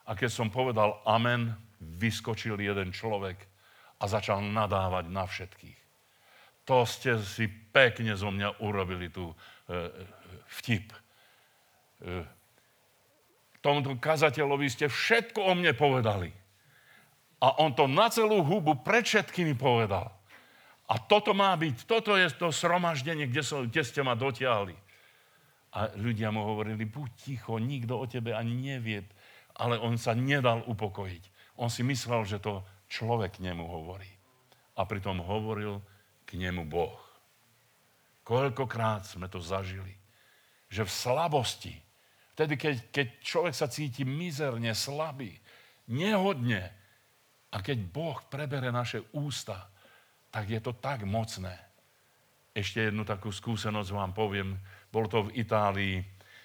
A keď som povedal amen, vyskočil jeden človek a začal nadávať na všetkých to ste si pekne zo mňa urobili tu e, vtip. E, tomuto kazateľovi ste všetko o mne povedali. A on to na celú hubu pred všetkými povedal. A toto má byť, toto je to sromaždenie, kde, so, kde ste ma dotiahli. A ľudia mu hovorili, buď ticho, nikto o tebe ani nevie. Ale on sa nedal upokojiť. On si myslel, že to človek k nemu hovorí. A pritom hovoril k nemu Boh. Koľkokrát sme to zažili, že v slabosti, vtedy, keď, keď človek sa cíti mizerne, slabý, nehodne, a keď Boh prebere naše ústa, tak je to tak mocné. Ešte jednu takú skúsenosť vám poviem. Bolo to v Itálii,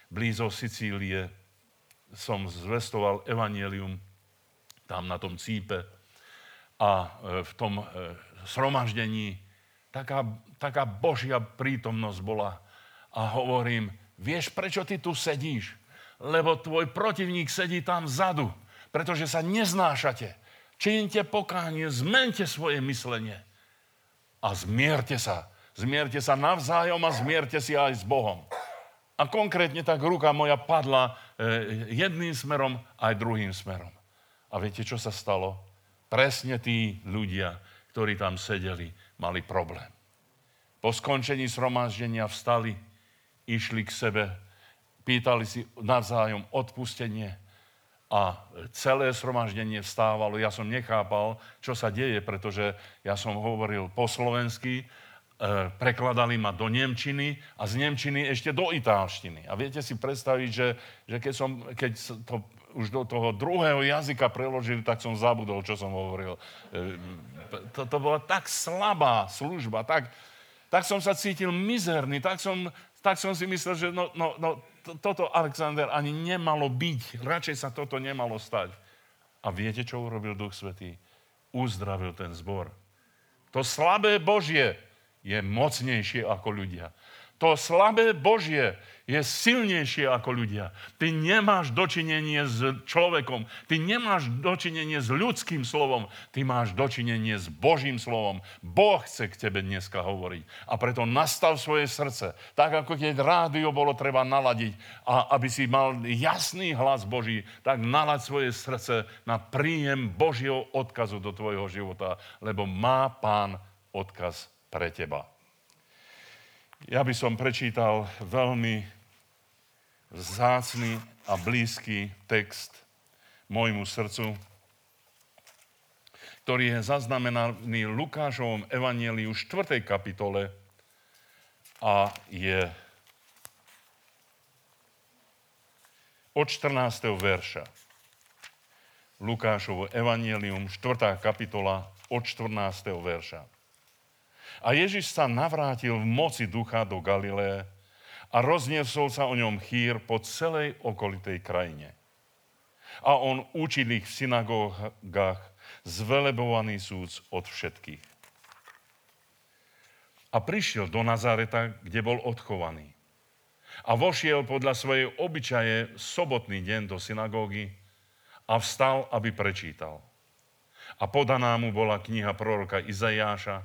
blízo Sicílie. Som zvestoval evanielium tam na tom cípe a e, v tom e, sromaždení taká, taká Božia prítomnosť bola. A hovorím, vieš, prečo ty tu sedíš? Lebo tvoj protivník sedí tam vzadu, pretože sa neznášate. Činite pokánie, zmente svoje myslenie a zmierte sa. Zmierte sa navzájom a zmierte si aj s Bohom. A konkrétne tak ruka moja padla e, jedným smerom aj druhým smerom. A viete, čo sa stalo? Presne tí ľudia, ktorí tam sedeli, mali problém. Po skončení zhromaždenia vstali, išli k sebe, pýtali si navzájom odpustenie a celé zhromaždenie vstávalo. Ja som nechápal, čo sa deje, pretože ja som hovoril po slovensky, prekladali ma do Nemčiny a z Nemčiny ešte do Itálštiny. A viete si predstaviť, že, že keď, som, keď to už do toho druhého jazyka preložili, tak som zabudol, čo som hovoril. E, to, to bola tak slabá služba, tak... tak som sa cítil mizerný, tak som, tak som si myslel, že no, no, no, to, toto Alexander ani nemalo byť, radšej sa toto nemalo stať. A viete, čo urobil Duch Svetý? Uzdravil ten zbor. To slabé Božie je mocnejšie ako ľudia. To slabé Božie je silnejšie ako ľudia. Ty nemáš dočinenie s človekom, ty nemáš dočinenie s ľudským slovom, ty máš dočinenie s Božím slovom. Boh chce k tebe dneska hovoriť. A preto nastav svoje srdce, tak ako keď rádio bolo treba naladiť, a aby si mal jasný hlas Boží, tak nalaď svoje srdce na príjem Božieho odkazu do tvojho života, lebo má Pán odkaz pre teba. Ja by som prečítal veľmi vzácný a blízky text môjmu srdcu, ktorý je zaznamenaný Lukášovom evanieliu 4. kapitole a je od 14. verša. Lukášovo evanielium, 4. kapitola, od 14. verša. A Ježiš sa navrátil v moci ducha do Galileje a rozniesol sa o ňom chýr po celej okolitej krajine. A on učil ich v synagógach, zvelebovaný súd od všetkých. A prišiel do Nazareta, kde bol odchovaný. A vošiel podľa svojej obyčaje sobotný deň do synagógy a vstal, aby prečítal. A podaná mu bola kniha proroka Izajáša,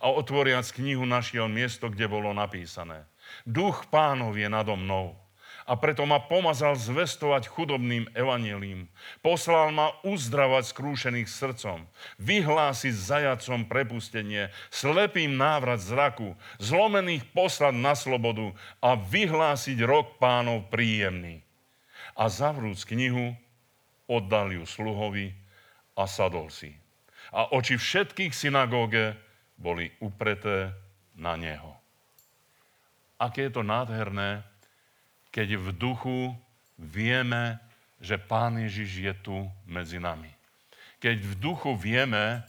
a otvoriac knihu našiel miesto, kde bolo napísané. Duch pánov je nado mnou a preto ma pomazal zvestovať chudobným evanelím. Poslal ma uzdravať skrúšených srdcom, vyhlásiť zajacom prepustenie, slepým návrat zraku, zlomených poslať na slobodu a vyhlásiť rok pánov príjemný. A zavrúc knihu, oddal ju sluhovi a sadol si. A oči všetkých synagóge boli upreté na neho. Aké je to nádherné, keď v duchu vieme, že Pán Ježiš je tu medzi nami. Keď v duchu vieme,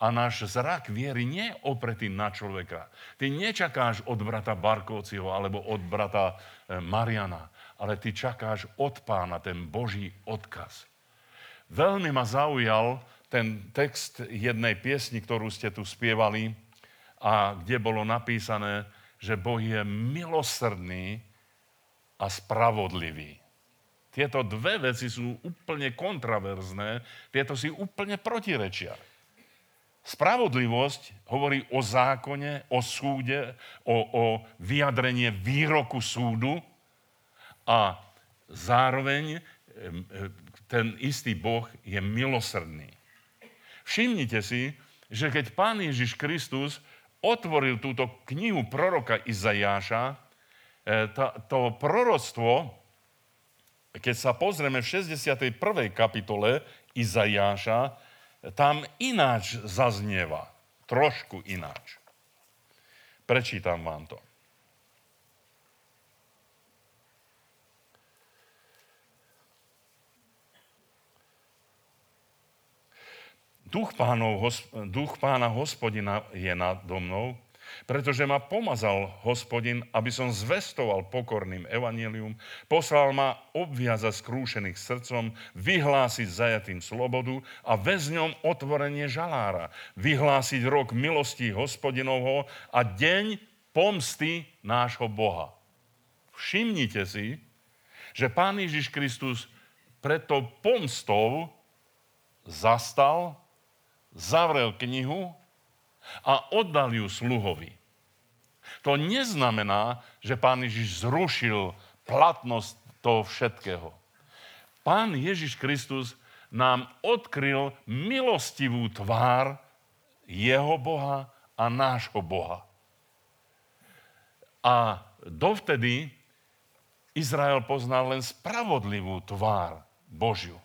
a náš zrak viery nie je opretý na človeka. Ty nečakáš od brata Barkovciho alebo od brata e, Mariana, ale ty čakáš od pána ten Boží odkaz. Veľmi ma zaujal ten text jednej piesni, ktorú ste tu spievali a kde bolo napísané, že Boh je milosrdný a spravodlivý. Tieto dve veci sú úplne kontraverzné, tieto si úplne protirečia. Spravodlivosť hovorí o zákone, o súde, o, o vyjadrenie výroku súdu a zároveň ten istý Boh je milosrdný. Všimnite si, že keď Pán Ježiš Kristus otvoril túto knihu proroka Izajáša, e, to proroctvo, keď sa pozrieme v 61. kapitole Izajáša, tam ináč zaznieva. Trošku ináč. Prečítam vám to. Duch, pánov, duch pána hospodina je nado mnou, pretože ma pomazal hospodin, aby som zvestoval pokorným evanelium, poslal ma obviazať skrúšených srdcom, vyhlásiť zajatým slobodu a väzňom otvorenie žalára, vyhlásiť rok milosti hospodinovho a deň pomsty nášho Boha. Všimnite si, že Pán Ježiš Kristus preto pomstou zastal zavrel knihu a oddal ju sluhovi. To neznamená, že pán Ježiš zrušil platnosť toho všetkého. Pán Ježiš Kristus nám odkryl milostivú tvár jeho Boha a nášho Boha. A dovtedy Izrael poznal len spravodlivú tvár Božiu.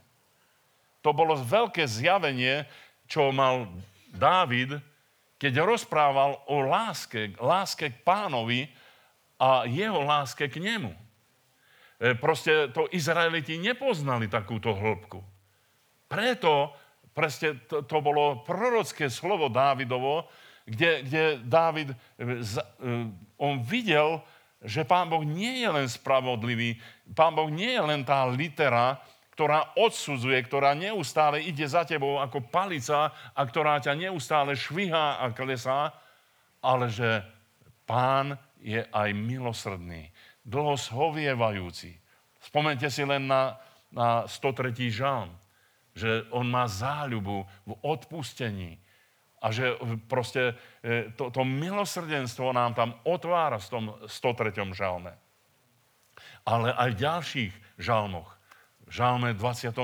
To bolo veľké zjavenie, čo mal Dávid, keď rozprával o láske, láske k pánovi a jeho láske k nemu. E, proste to Izraeliti nepoznali takúto hĺbku. Preto proste to, to bolo prorocké slovo Dávidovo, kde, kde Dávid, e, on videl, že Pán Boh nie je len spravodlivý, Pán Boh nie je len tá litera, ktorá odsudzuje, ktorá neustále ide za tebou ako palica a ktorá ťa neustále švihá a klesá, ale že Pán je aj milosrdný, dlho shovievajúci. Spomente si len na, na 103. žalm, že on má záľubu v odpustení a že proste e, to, to milosrdenstvo nám tam otvára v tom 103. žalme. Ale aj v ďalších žalmoch žalme 23.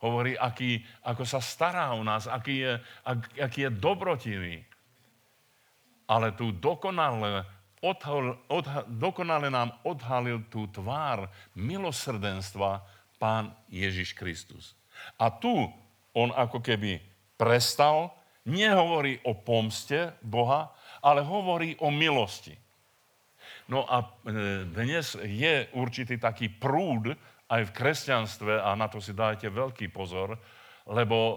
hovorí, aký, ako sa stará o nás, aký je, ak, aký je dobrotivý. Ale tu dokonale, odhal, odha, dokonale nám odhalil tú tvár milosrdenstva Pán Ježiš Kristus. A tu on ako keby prestal, nehovorí o pomste Boha, ale hovorí o milosti. No a e, dnes je určitý taký prúd aj v kresťanstve, a na to si dajte veľký pozor, lebo e,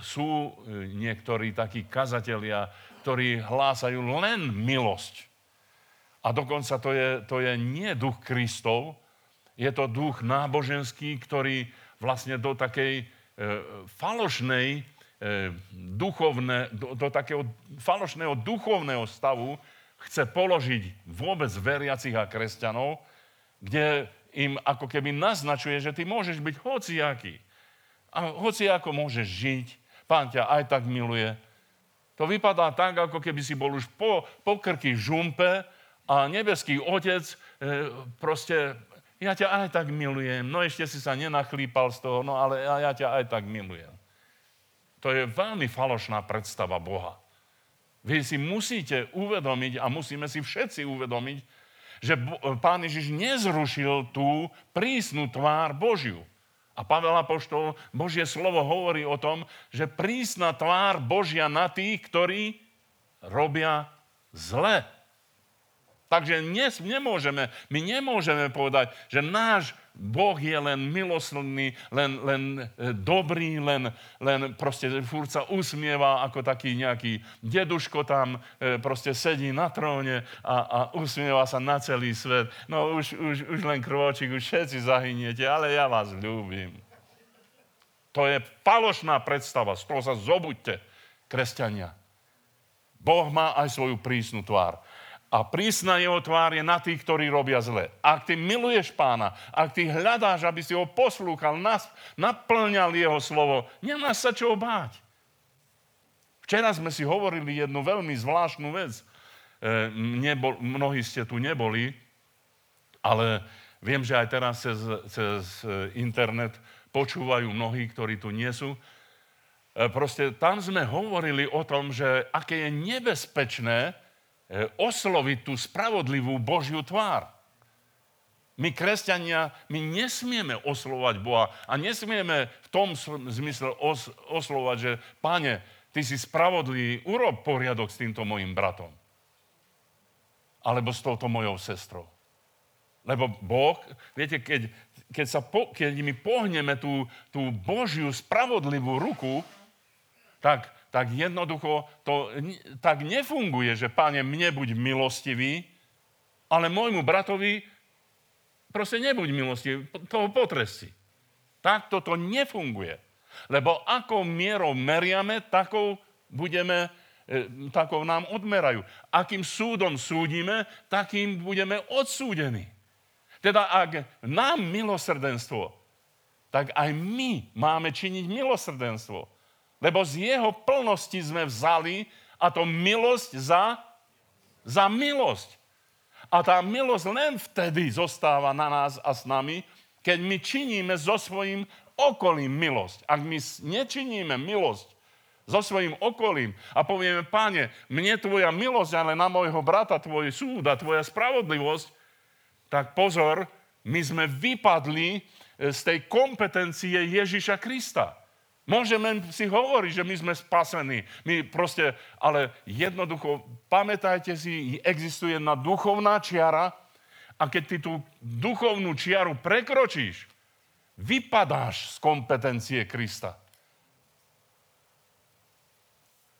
sú e, niektorí takí kazatelia, ktorí hlásajú len milosť. A dokonca to je, to je nie duch Kristov, je to duch náboženský, ktorý vlastne do takej e, falošnej, e, duchovné, do, do takého falošného duchovného stavu chce položiť vôbec veriacich a kresťanov, kde im ako keby naznačuje, že ty môžeš byť hociaký. A hociako môžeš žiť. Pán ťa aj tak miluje. To vypadá tak, ako keby si bol už po, po krky žumpe a nebeský otec e, proste, ja ťa aj tak milujem. No ešte si sa nenachlípal z toho, no ale ja, ja ťa aj tak milujem. To je veľmi falošná predstava Boha. Vy si musíte uvedomiť a musíme si všetci uvedomiť, že pán Ježiš nezrušil tú prísnu tvár Božiu. A Pavel Apoštol, Božie slovo hovorí o tom, že prísna tvár Božia na tých, ktorí robia zle. Takže dnes nemôžeme, my nemôžeme povedať, že náš Boh je len milosrdný, len, len e, dobrý, len, len proste furt sa usmieva ako taký nejaký deduško tam e, proste sedí na tróne a, a usmieva sa na celý svet. No už, už, už len krôčik, už všetci zahyniete, ale ja vás ľúbim. To je falošná predstava, z toho sa zobuďte, kresťania. Boh má aj svoju prísnu tvár. A prísna jeho tvár je na tých, ktorí robia zle. Ak ty miluješ pána, ak ty hľadáš, aby si ho poslúchal, nas, naplňal jeho slovo, nemáš sa čo báť. Včera sme si hovorili jednu veľmi zvláštnu vec. E, nebol, mnohí ste tu neboli, ale viem, že aj teraz cez, cez internet počúvajú mnohí, ktorí tu nie sú. E, proste tam sme hovorili o tom, že aké je nebezpečné, E, osloviť tú spravodlivú Božiu tvár. My, kresťania, my nesmieme oslovať Boha a nesmieme v tom zmysle os- oslovať, že Pane, Ty si spravodlivý, urob poriadok s týmto mojim bratom. Alebo s touto mojou sestrou. Lebo Boh, viete, keď, keď, sa po, keď my pohneme tú, tú Božiu spravodlivú ruku, tak tak jednoducho to tak nefunguje, že páne, mne buď milostivý, ale môjmu bratovi proste nebuď milostivý, toho potresti. Tak toto nefunguje. Lebo ako mierou meriame, takou budeme, e, takou nám odmerajú. Akým súdom súdime, takým budeme odsúdení. Teda ak nám milosrdenstvo, tak aj my máme činiť milosrdenstvo. Lebo z jeho plnosti sme vzali a to milosť za, za milosť. A tá milosť len vtedy zostáva na nás a s nami, keď my činíme so svojím okolím milosť. Ak my nečiníme milosť so svojím okolím a povieme, páne, mne tvoja milosť, ale na môjho brata tvoj súd a tvoja spravodlivosť, tak pozor, my sme vypadli e, z tej kompetencie Ježiša Krista. Môžeme si hovoriť, že my sme spasení. My proste, ale jednoducho, pamätajte si, existuje jedna duchovná čiara a keď ty tú duchovnú čiaru prekročíš, vypadáš z kompetencie Krista.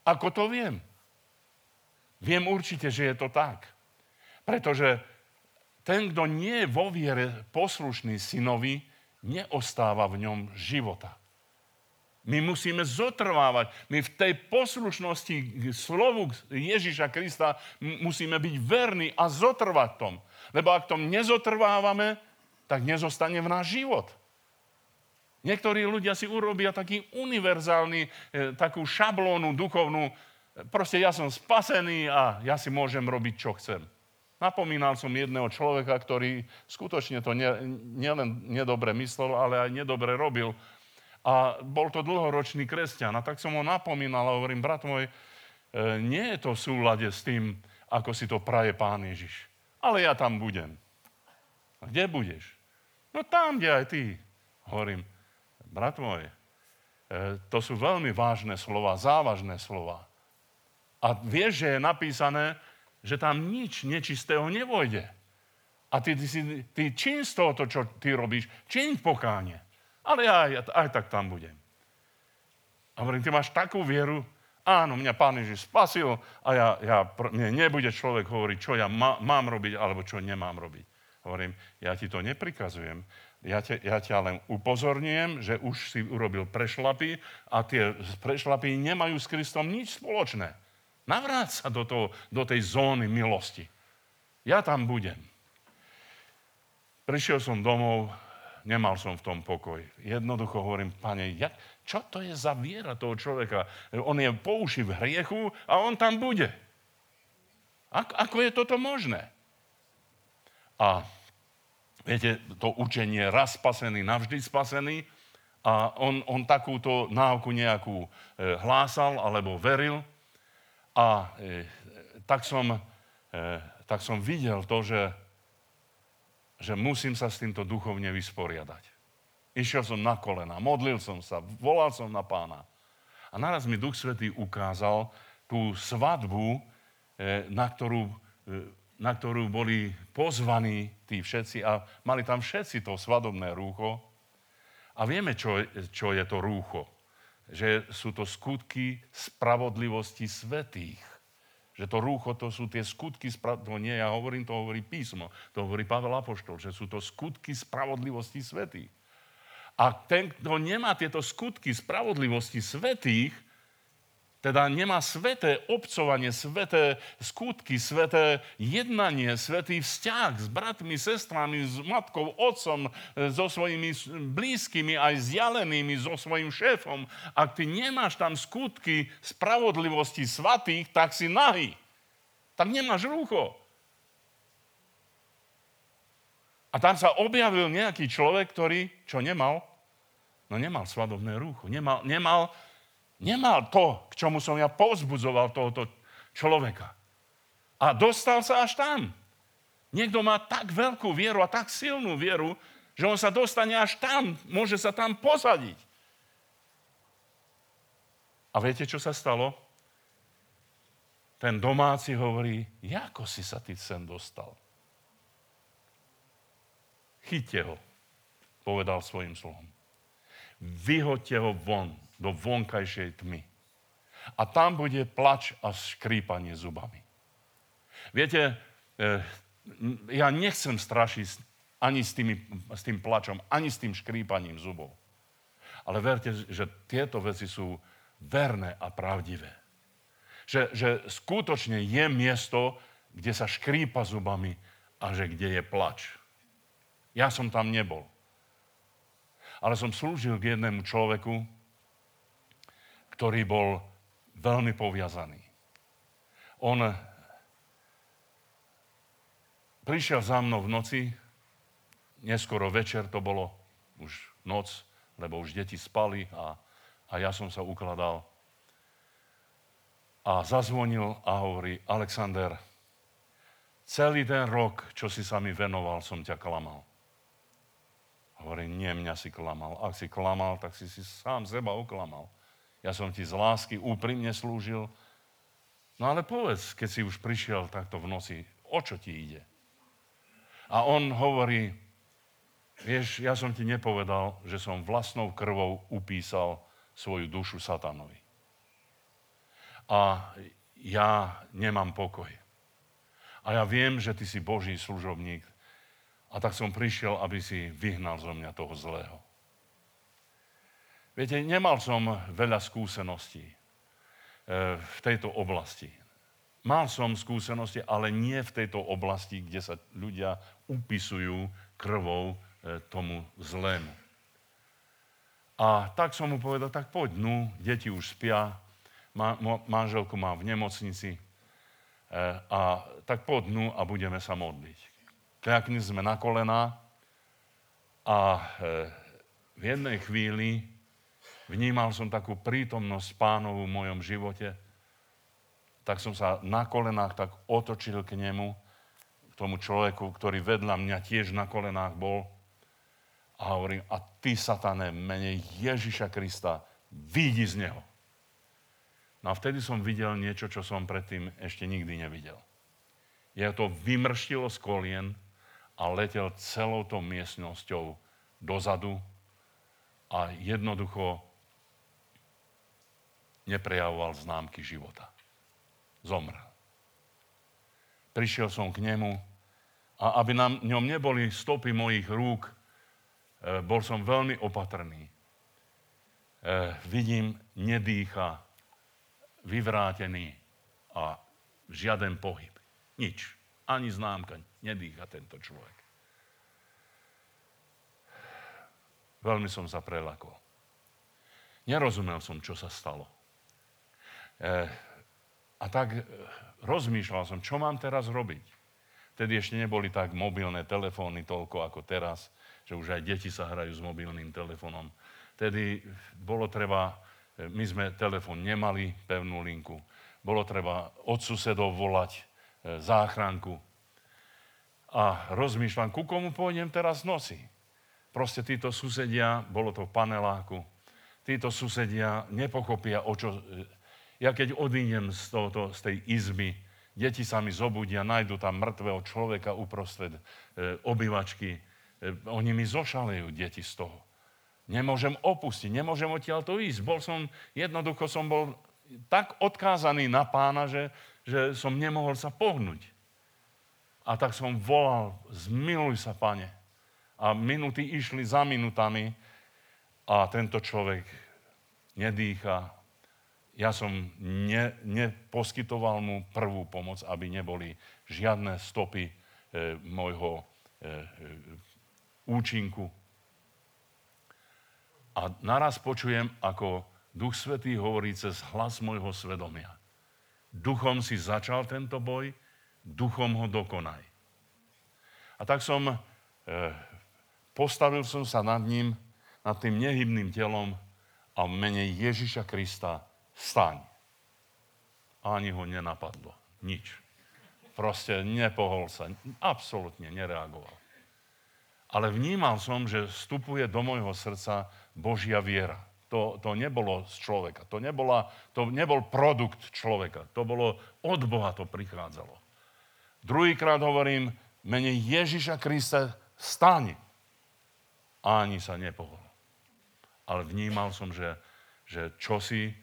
Ako to viem? Viem určite, že je to tak. Pretože ten, kto nie je vo viere poslušný synovi, neostáva v ňom života. My musíme zotrvávať. My v tej poslušnosti k slovu Ježiša Krista musíme byť verní a zotrvať tom. Lebo ak tom nezotrvávame, tak nezostane v náš život. Niektorí ľudia si urobia taký univerzálny, e, takú šablónu duchovnú. Proste ja som spasený a ja si môžem robiť, čo chcem. Napomínal som jedného človeka, ktorý skutočne to nielen nie nedobre myslel, ale aj nedobre robil. A bol to dlhoročný kresťan. A tak som ho napomínal a hovorím, brat môj, e, nie je to v súlade s tým, ako si to praje pán Ježiš. Ale ja tam budem. A kde budeš? No tam, kde aj ty. Hovorím, brat môj, e, to sú veľmi vážne slova, závažné slova. A vieš, že je napísané, že tam nič nečistého nevojde. A ty, ty, ty, ty z toho, čo ty robíš, čin pokánie. Ale ja aj, aj tak tam budem. A hovorím, ty máš takú vieru, áno, mňa Pán Ježiš spasil a ja, ja, mne nebude človek hovoriť, čo ja má, mám robiť alebo čo nemám robiť. Hovorím, ja ti to neprikazujem, ja, te, ja ťa len upozorňujem, že už si urobil prešlapy a tie prešlapy nemajú s Kristom nič spoločné. Navráť sa do, toho, do tej zóny milosti. Ja tam budem. Prišiel som domov, nemal som v tom pokoj. Jednoducho hovorím, pane, jak, čo to je za viera toho človeka? On je po uši v hriechu a on tam bude. Ako, ako je toto možné? A Viete, to učenie raz spasený, navždy spasený. A on, on takúto náuku nejakú e, hlásal alebo veril. A e, tak, som, e, tak som videl to, že, že musím sa s týmto duchovne vysporiadať. Išiel som na kolena, modlil som sa, volal som na pána. A naraz mi Duch Svetý ukázal tú svadbu, e, na ktorú e, na ktorú boli pozvaní tí všetci a mali tam všetci to svadobné rúcho. A vieme, čo, čo je to rúcho. Že sú to skutky spravodlivosti svetých. Že to rúcho, to sú tie skutky spravodlivosti. To nie ja hovorím, to hovorí písmo. To hovorí Pavel Apoštol, že sú to skutky spravodlivosti svetých. A ten, kto nemá tieto skutky spravodlivosti svetých, teda nemá sveté obcovanie, sveté skutky, sveté jednanie, svetý vzťah s bratmi, sestrami, s matkou, otcom, so svojimi blízkymi, aj vzdialenými, so svojim šéfom. Ak ty nemáš tam skutky spravodlivosti svatých, tak si nahý. Tak nemáš rúcho. A tam sa objavil nejaký človek, ktorý čo nemal? No nemal svadobné rúcho. Nemal, nemal Nemal to, k čomu som ja povzbudzoval tohoto človeka. A dostal sa až tam. Niekto má tak veľkú vieru a tak silnú vieru, že on sa dostane až tam, môže sa tam posadiť. A viete, čo sa stalo? Ten domáci hovorí, ako si sa ty sem dostal? Chyťte ho, povedal svojim slovom. Vyhoďte ho von do vonkajšej tmy. A tam bude plač a škrípanie zubami. Viete, eh, ja nechcem strašiť ani s, tými, s tým plačom, ani s tým škrípaním zubov. Ale verte, že tieto veci sú verné a pravdivé. Že, že skutočne je miesto, kde sa škrípa zubami a že kde je plač. Ja som tam nebol. Ale som slúžil k jednému človeku, ktorý bol veľmi poviazaný. On prišiel za mnou v noci, neskoro večer to bolo, už noc, lebo už deti spali a, a ja som sa ukladal. A zazvonil a hovorí, Alexander, celý ten rok, čo si sa mi venoval, som ťa klamal. Hovorí, nie, mňa si klamal. Ak si klamal, tak si si sám seba oklamal. Ja som ti z lásky úprimne slúžil. No ale povedz, keď si už prišiel takto v noci, o čo ti ide? A on hovorí, vieš, ja som ti nepovedal, že som vlastnou krvou upísal svoju dušu satanovi. A ja nemám pokoj. A ja viem, že ty si Boží služobník. A tak som prišiel, aby si vyhnal zo mňa toho zlého. Viete, nemal som veľa skúseností e, v tejto oblasti. Mal som skúsenosti, ale nie v tejto oblasti, kde sa ľudia upisujú krvou e, tomu zlému. A tak som mu povedal, tak poď, no, deti už spia, manželku mám v nemocnici, Eh, a tak po dnu a budeme sa modliť. Kľakni sme na kolená a eh, v jednej chvíli vnímal som takú prítomnosť pánovu v mojom živote, tak som sa na kolenách tak otočil k nemu, k tomu človeku, ktorý vedľa mňa tiež na kolenách bol a hovorím, a ty, satane, mene Ježiša Krista, vidí z neho. No a vtedy som videl niečo, čo som predtým ešte nikdy nevidel. Je to vymrštilo z kolien a letel celou tou miestnosťou dozadu a jednoducho neprejavoval známky života. Zomrel. Prišiel som k nemu a aby na ňom neboli stopy mojich rúk, e, bol som veľmi opatrný. E, vidím, nedýcha, vyvrátený a žiaden pohyb. Nič. Ani známka. Nedýcha tento človek. Veľmi som sa prelakol. Nerozumel som, čo sa stalo. E, a tak e, rozmýšľal som, čo mám teraz robiť. Vtedy ešte neboli tak mobilné telefóny toľko ako teraz, že už aj deti sa hrajú s mobilným telefónom. Vtedy bolo treba my sme telefon nemali, pevnú linku. Bolo treba od susedov volať záchranku. A rozmýšľam, ku komu pôjdem teraz nosy. Proste títo susedia, bolo to v paneláku, títo susedia nepochopia, o čo... Ja keď odídem z, tohoto, z tej izby, deti sa mi zobudia, nájdu tam mŕtvého človeka uprostred e, obyvačky. E, oni mi zošalejú, deti z toho nemôžem opustiť, nemôžem odtiaľ to ísť. Bol som, jednoducho som bol tak odkázaný na pána, že, že som nemohol sa pohnúť. A tak som volal, zmiluj sa, pane. A minuty išli za minutami a tento človek nedýcha. Ja som ne, neposkytoval mu prvú pomoc, aby neboli žiadne stopy e, môjho e, e, účinku a naraz počujem, ako Duch Svetý hovorí cez hlas môjho svedomia. Duchom si začal tento boj, duchom ho dokonaj. A tak som, e, postavil som sa nad ním, nad tým nehybným telom a v mene Ježiša Krista staň. Ani ho nenapadlo. Nič. Proste nepohol sa. Absolutne nereagoval. Ale vnímal som, že vstupuje do môjho srdca Božia viera. To, to nebolo z človeka. To, nebola, to nebol produkt človeka. To bolo od Boha to prichádzalo. Druhýkrát hovorím, mene Ježiša Krista stane. A ani sa nepohol. Ale vnímal som, že, že čosi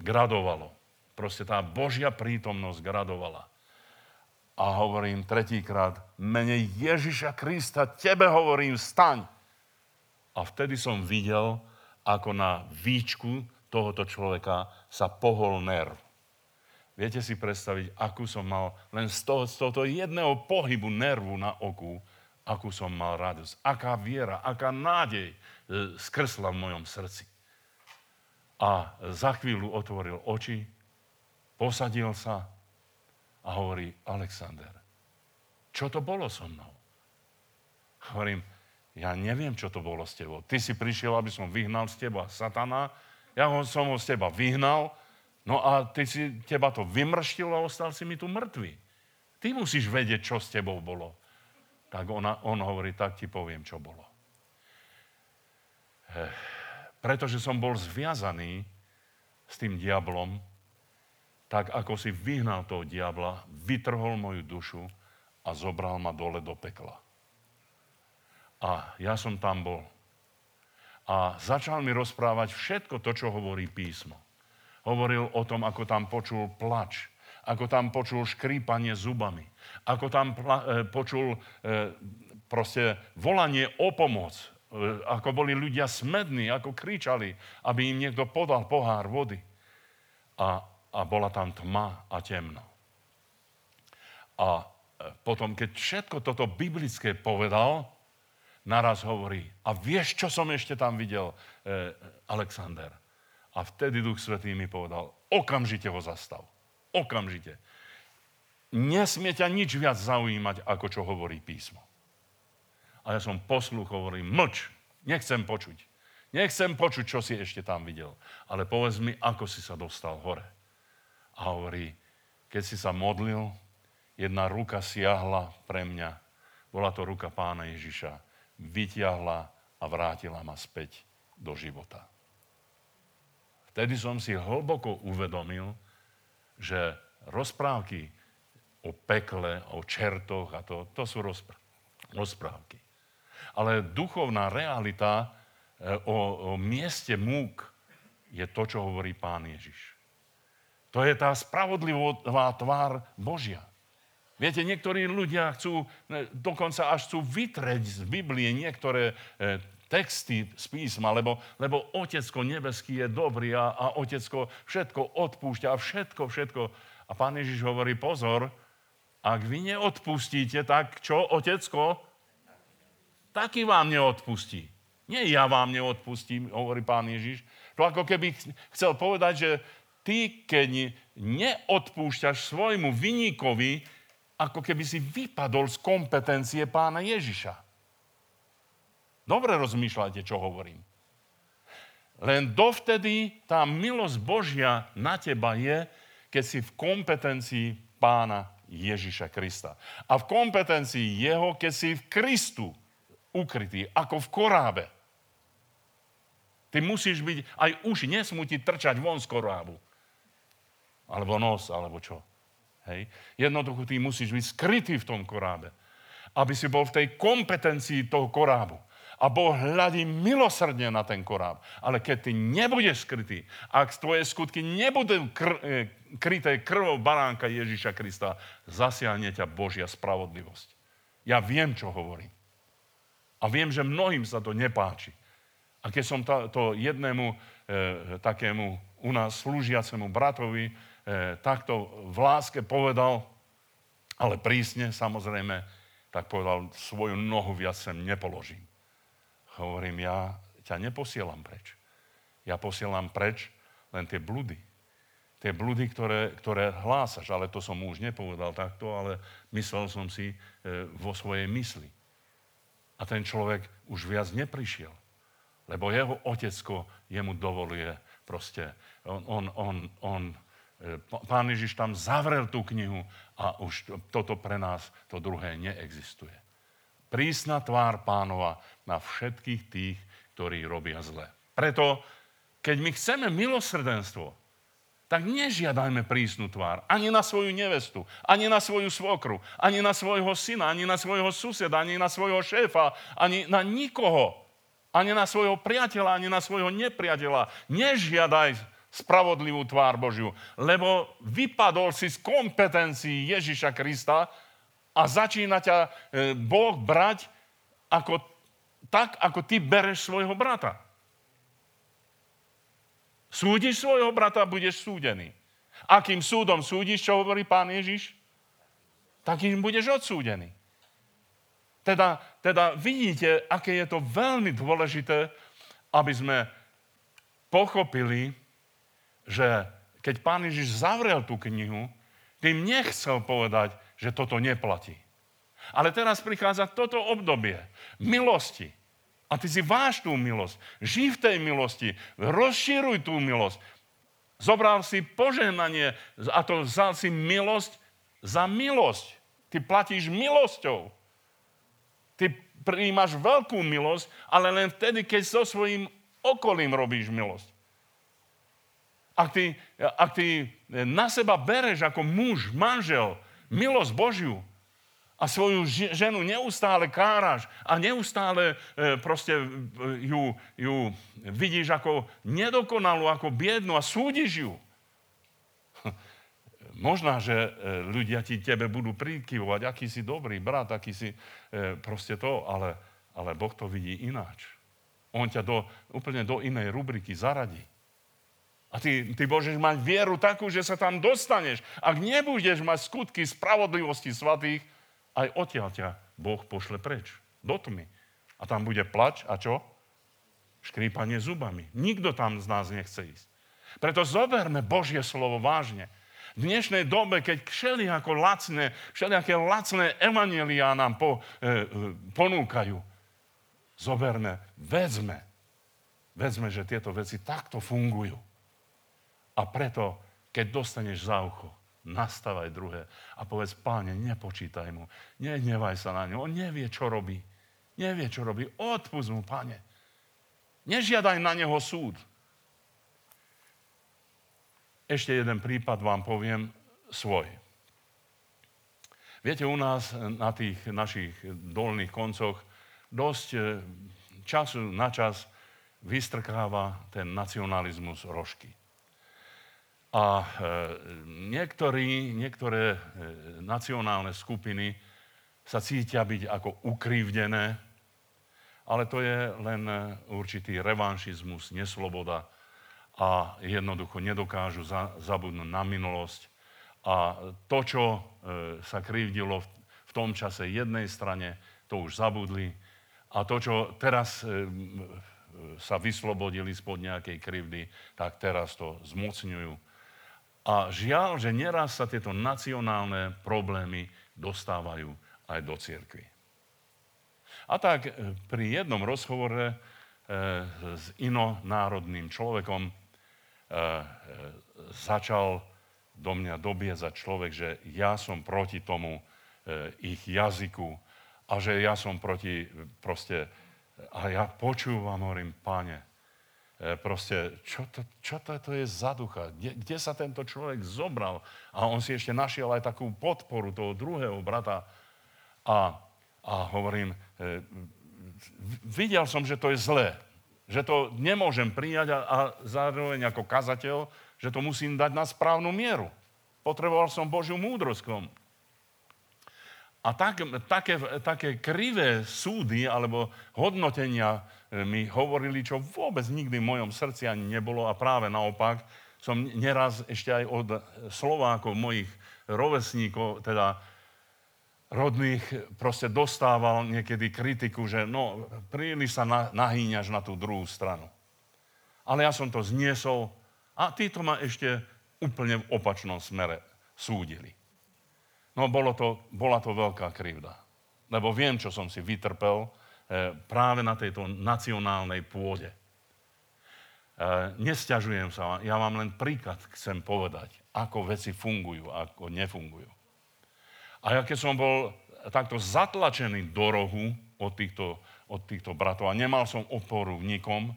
gradovalo. Proste tá Božia prítomnosť gradovala. A hovorím tretíkrát, mene Ježiša Krista, tebe hovorím, staň. A vtedy som videl, ako na výčku tohoto človeka sa pohol nerv. Viete si predstaviť, akú som mal len z, toho, z tohoto jedného pohybu nervu na oku, akú som mal radosť, aká viera, aká nádej e, skrsla v mojom srdci. A za chvíľu otvoril oči, posadil sa a hovorí, Alexander, čo to bolo so mnou? Hovorím, ja neviem, čo to bolo s tebou. Ty si prišiel, aby som vyhnal z teba satana, ja ho, som ho z teba vyhnal, no a ty si, teba to vymrštil a ostal si mi tu mŕtvý. Ty musíš vedieť, čo s tebou bolo. Tak ona, on hovorí, tak ti poviem, čo bolo. Eh, pretože som bol zviazaný s tým diablom, tak ako si vyhnal toho diabla, vytrhol moju dušu a zobral ma dole do pekla. A ja som tam bol. A začal mi rozprávať všetko to, čo hovorí písmo. Hovoril o tom, ako tam počul plač, ako tam počul škrípanie zubami, ako tam pla- e, počul e, proste volanie o pomoc, ako boli ľudia smední, ako kričali, aby im niekto podal pohár vody. A, a bola tam tma a temno. A e, potom, keď všetko toto biblické povedal, naraz hovorí, a vieš, čo som ešte tam videl, e, Alexander? A vtedy Duch Svetý mi povedal, okamžite ho zastav. Okamžite. Nesmie ťa nič viac zaujímať, ako čo hovorí písmo. A ja som posluch, hovorím, mlč, nechcem počuť. Nechcem počuť, čo si ešte tam videl. Ale povedz mi, ako si sa dostal hore. A hovorí, keď si sa modlil, jedna ruka siahla pre mňa. Bola to ruka pána Ježiša. Vytiahla a vrátila ma späť do života. Vtedy som si hlboko uvedomil, že rozprávky o pekle, o čertoch a to, to sú rozprávky. Ale duchovná realita e, o, o mieste múk je to, čo hovorí pán Ježiš. To je tá spravodlivá tvár Božia. Viete, niektorí ľudia chcú, e, dokonca až chcú vytreť z Biblie niektoré e, texty z písma, lebo, lebo Otecko nebeský je dobrý a, a Otecko všetko odpúšťa všetko, všetko. A pán Ježiš hovorí, pozor, ak vy neodpustíte, tak čo, Otecko? Taký vám neodpustí. Nie ja vám neodpustím, hovorí pán Ježiš. To ako keby chcel povedať, že ty, keď neodpúšťaš svojmu vyníkovi, ako keby si vypadol z kompetencie pána Ježiša. Dobre rozmýšľajte, čo hovorím. Len dovtedy tá milosť Božia na teba je, keď si v kompetencii pána Ježiša Krista. A v kompetencii jeho, keď si v Kristu ukrytý, ako v korábe. Ty musíš byť, aj uši nesmú ti trčať von z korábu. Alebo nos, alebo čo. Hej. Jednoducho ty musíš byť skrytý v tom korábe. Aby si bol v tej kompetencii toho korábu a Boh hľadí milosrdne na ten koráb. Ale keď ty nebudeš skrytý, ak tvoje skutky nebudú kr- e, kryté krvou baránka Ježíša Krista, zasiahne ťa Božia spravodlivosť. Ja viem, čo hovorím. A viem, že mnohým sa to nepáči. A keď som to, jednému e, takému u nás slúžiacemu bratovi e, takto v láske povedal, ale prísne samozrejme, tak povedal, svoju nohu viac sem nepoložím. Hovorím, ja ťa neposielam preč. Ja posielam preč len tie bludy. Tie bludy, ktoré, ktoré hlásaš, ale to som už nepovedal takto, ale myslel som si e, vo svojej mysli. A ten človek už viac neprišiel, lebo jeho otecko jemu dovoluje proste. On, on, on, on, e, pán Ježiš tam zavrel tú knihu a už toto pre nás, to druhé neexistuje. Prísna tvár pánova na všetkých tých, ktorí robia zle. Preto, keď my chceme milosrdenstvo, tak nežiadajme prísnu tvár ani na svoju nevestu, ani na svoju svokru, ani na svojho syna, ani na svojho suseda, ani na svojho šéfa, ani na nikoho, ani na svojho priateľa, ani na svojho nepriateľa. Nežiadaj spravodlivú tvár Božiu, lebo vypadol si z kompetencií Ježiša Krista a začína ťa e, Boh brať ako, tak, ako ty bereš svojho brata. Súdiš svojho brata, budeš súdený. Akým súdom súdiš, čo hovorí pán Ježiš? Takým budeš odsúdený. Teda, teda vidíte, aké je to veľmi dôležité, aby sme pochopili, že keď pán Ježiš zavrel tú knihu, tým nechcel povedať, že toto neplatí. Ale teraz prichádza toto obdobie milosti. A ty si váš tú milosť. Žij v tej milosti. Rozširuj tú milosť. Zobral si požehnanie a to vzal si milosť za milosť. Ty platíš milosťou. Ty prijímaš veľkú milosť, ale len vtedy, keď so svojím okolím robíš milosť. Ak ty, ak ty na seba bereš ako muž, manžel, milosť Božiu a svoju ženu neustále káraš a neustále e, proste e, ju, ju vidíš ako nedokonalú, ako biednu a súdiš ju. Možná, že e, ľudia ti tebe budú prikyvovať, aký si dobrý brat, aký si proste to, ale, ale Boh to vidí ináč. On ťa do, úplne do inej rubriky zaradí. A ty, ty môžeš mať vieru takú, že sa tam dostaneš. Ak nebudeš mať skutky spravodlivosti svatých, aj odtiaľ ťa Boh pošle preč. Do tmy. A tam bude plač a čo? Škrípanie zubami. Nikto tam z nás nechce ísť. Preto zoberme Božie slovo vážne. V dnešnej dobe, keď všelijako lacné, všelijaké lacné evanielia nám po, e, e, ponúkajú, zoberme, vezme, vezme, že tieto veci takto fungujú. A preto, keď dostaneš za ucho, nastavaj druhé a povedz, páne, nepočítaj mu, nehnevaj sa na ňu, on nevie, čo robí. Nevie, čo robí. Odpust mu, pane. Nežiadaj na neho súd. Ešte jeden prípad vám poviem svoj. Viete, u nás na tých našich dolných koncoch dosť e, času na čas vystrkáva ten nacionalizmus rožky. A e, niektorí, niektoré e, nacionálne skupiny sa cítia byť ako ukrivdené, ale to je len určitý revanšizmus, nesloboda, a jednoducho nedokážu za, zabudnúť na minulosť. A to, čo e, sa krivdilo v, tom čase jednej strane, to už zabudli. A to, čo teraz sa vyslobodili spod nejakej krivdy, tak teraz to zmocňujú. A žiaľ, že neraz sa tieto nacionálne problémy dostávajú aj do cirkvi. A tak e, pri jednom rozhovore e, s inonárodným človekom E, začal do mňa dobiezať človek, že ja som proti tomu ich jazyku a že ja som proti proste... A ja počúvam, hovorím, páne, proste, čo to, čo to, to je za ducha? Kde, kde sa tento človek zobral? A on si ešte našiel aj takú podporu toho druhého brata. A, a hovorím, videl som, že to je zlé. Že to nemôžem prijať a, a zároveň ako kazateľ, že to musím dať na správnu mieru. Potreboval som Božiu múdrosť k tomu. A tak, také, také krivé súdy alebo hodnotenia e, mi hovorili, čo vôbec nikdy v mojom srdci ani nebolo a práve naopak som neraz ešte aj od Slovákov, mojich rovesníkov, teda rodných proste dostával niekedy kritiku, že no, príliš sa nahýňaš na tú druhú stranu. Ale ja som to zniesol a títo ma ešte úplne v opačnom smere súdili. No bolo to, bola to veľká krivda. Lebo viem, čo som si vytrpel e, práve na tejto nacionálnej pôde. E, nesťažujem sa, ja vám len príklad chcem povedať, ako veci fungujú, ako nefungujú. A ja keď som bol takto zatlačený do rohu od týchto, od týchto bratov a nemal som oporu v nikom,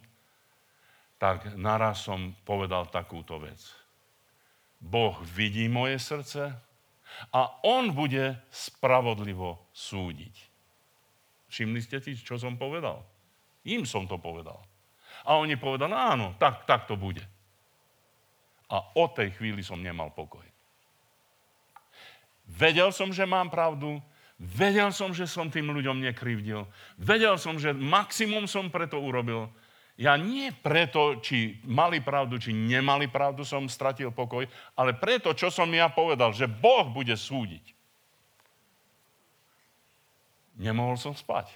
tak naraz som povedal takúto vec. Boh vidí moje srdce a On bude spravodlivo súdiť. Všimli ste si, čo som povedal? Im som to povedal. A oni povedali, áno, tak, tak to bude. A od tej chvíli som nemal pokoj. Vedel som, že mám pravdu, vedel som, že som tým ľuďom nekrivdil, vedel som, že maximum som preto urobil. Ja nie preto, či mali pravdu, či nemali pravdu, som stratil pokoj, ale preto, čo som ja povedal, že Boh bude súdiť. Nemohol som spať.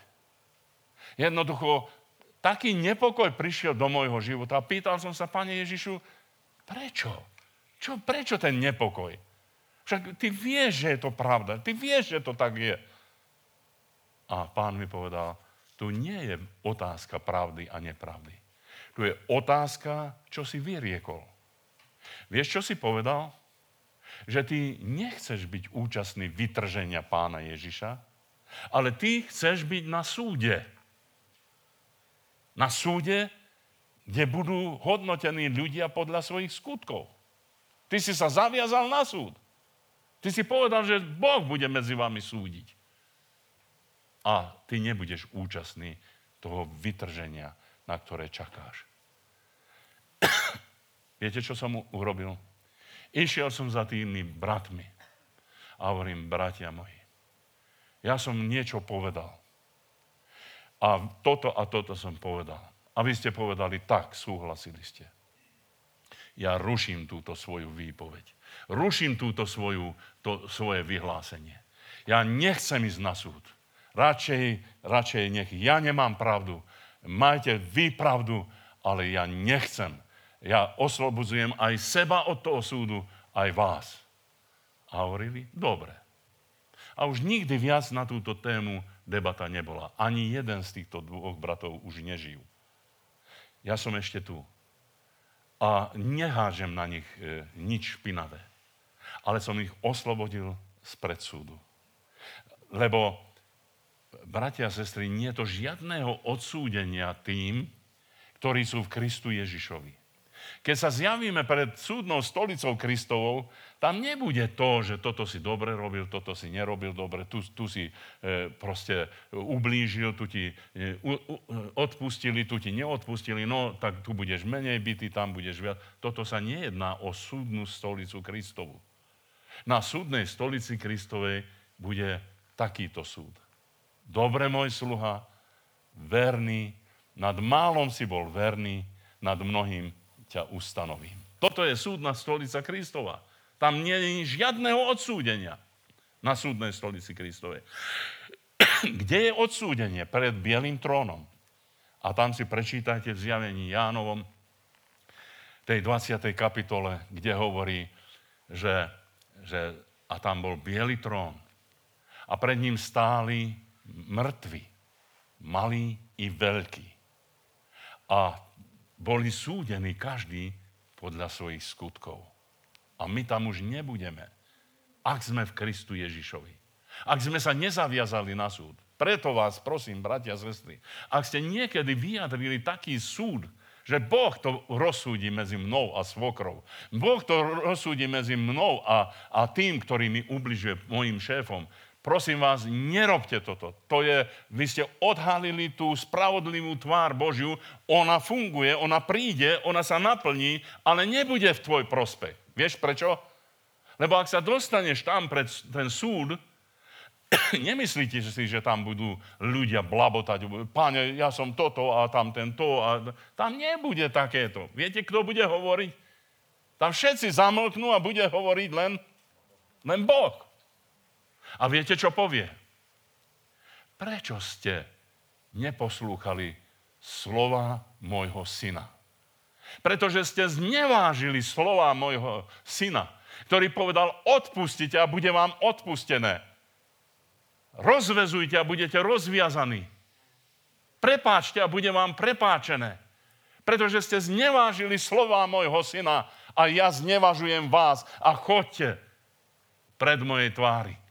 Jednoducho, taký nepokoj prišiel do môjho života a pýtal som sa, Pane Ježišu, prečo? Čo, prečo ten nepokoj? Však ty vieš, že je to pravda. Ty vieš, že to tak je. A pán mi povedal, tu nie je otázka pravdy a nepravdy. Tu je otázka, čo si vyriekol. Vieš, čo si povedal? Že ty nechceš byť účastný vytrženia pána Ježiša, ale ty chceš byť na súde. Na súde, kde budú hodnotení ľudia podľa svojich skutkov. Ty si sa zaviazal na súd. Ty si povedal, že Boh bude medzi vami súdiť. A ty nebudeš účastný toho vytrženia, na ktoré čakáš. Viete, čo som mu urobil? Išiel som za tými bratmi a hovorím, bratia moji, ja som niečo povedal. A toto a toto som povedal. A vy ste povedali, tak, súhlasili ste. Ja ruším túto svoju výpoveď. Ruším túto svoju, to, svoje vyhlásenie. Ja nechcem ísť na súd. Radšej, radšej nech ja nemám pravdu. Majte vy pravdu, ale ja nechcem. Ja oslobodzujem aj seba od toho súdu, aj vás. A hovorili, dobre. A už nikdy viac na túto tému debata nebola. Ani jeden z týchto dvoch bratov už nežijú. Ja som ešte tu. A nehážem na nich e, nič špinavé. Ale som ich oslobodil z predsúdu. Lebo, bratia a sestry, nie je to žiadného odsúdenia tým, ktorí sú v Kristu Ježišovi. Keď sa zjavíme pred súdnou stolicou Kristovou, tam nebude to, že toto si dobre robil, toto si nerobil dobre, tu, tu si e, proste ublížil, tu ti e, u, u, odpustili, tu ti neodpustili, no tak tu budeš menej bytý, tam budeš viac. Toto sa nejedná o súdnu stolicu Kristovu. Na súdnej stolici Kristovej bude takýto súd. Dobre, môj sluha, verný, nad málom si bol verný, nad mnohým ťa ustanovím. Toto je súdna stolica Kristova. Tam nie je žiadneho odsúdenia na súdnej stolici Kristovej. Kde je odsúdenie? Pred bielým trónom. A tam si prečítajte v zjavení Jánovom, tej 20. kapitole, kde hovorí, že, že a tam bol biely trón a pred ním stáli mŕtvi, malí i veľkí. A boli súdení každý podľa svojich skutkov. A my tam už nebudeme, ak sme v Kristu Ježišovi. Ak sme sa nezaviazali na súd. Preto vás prosím, bratia a sestry, ak ste niekedy vyjadrili taký súd, že Boh to rozsúdi medzi mnou a svokrou. Boh to rozsúdi medzi mnou a, a tým, ktorý mi ubližuje, mojim šéfom. Prosím vás, nerobte toto. To je, vy ste odhalili tú spravodlivú tvár Božiu, ona funguje, ona príde, ona sa naplní, ale nebude v tvoj prospech. Vieš prečo? Lebo ak sa dostaneš tam pred ten súd, nemyslíte si, že tam budú ľudia blabotať. Páne, ja som toto a tam tento. A... Tam nebude takéto. Viete, kto bude hovoriť? Tam všetci zamlknú a bude hovoriť len, len Boh. A viete, čo povie? Prečo ste neposlúchali slova môjho syna? Pretože ste znevážili slova môjho syna, ktorý povedal, odpustite a bude vám odpustené. Rozvezujte a budete rozviazaní. Prepáčte a bude vám prepáčené. Pretože ste znevážili slova môjho syna a ja znevažujem vás a chodte pred mojej tvári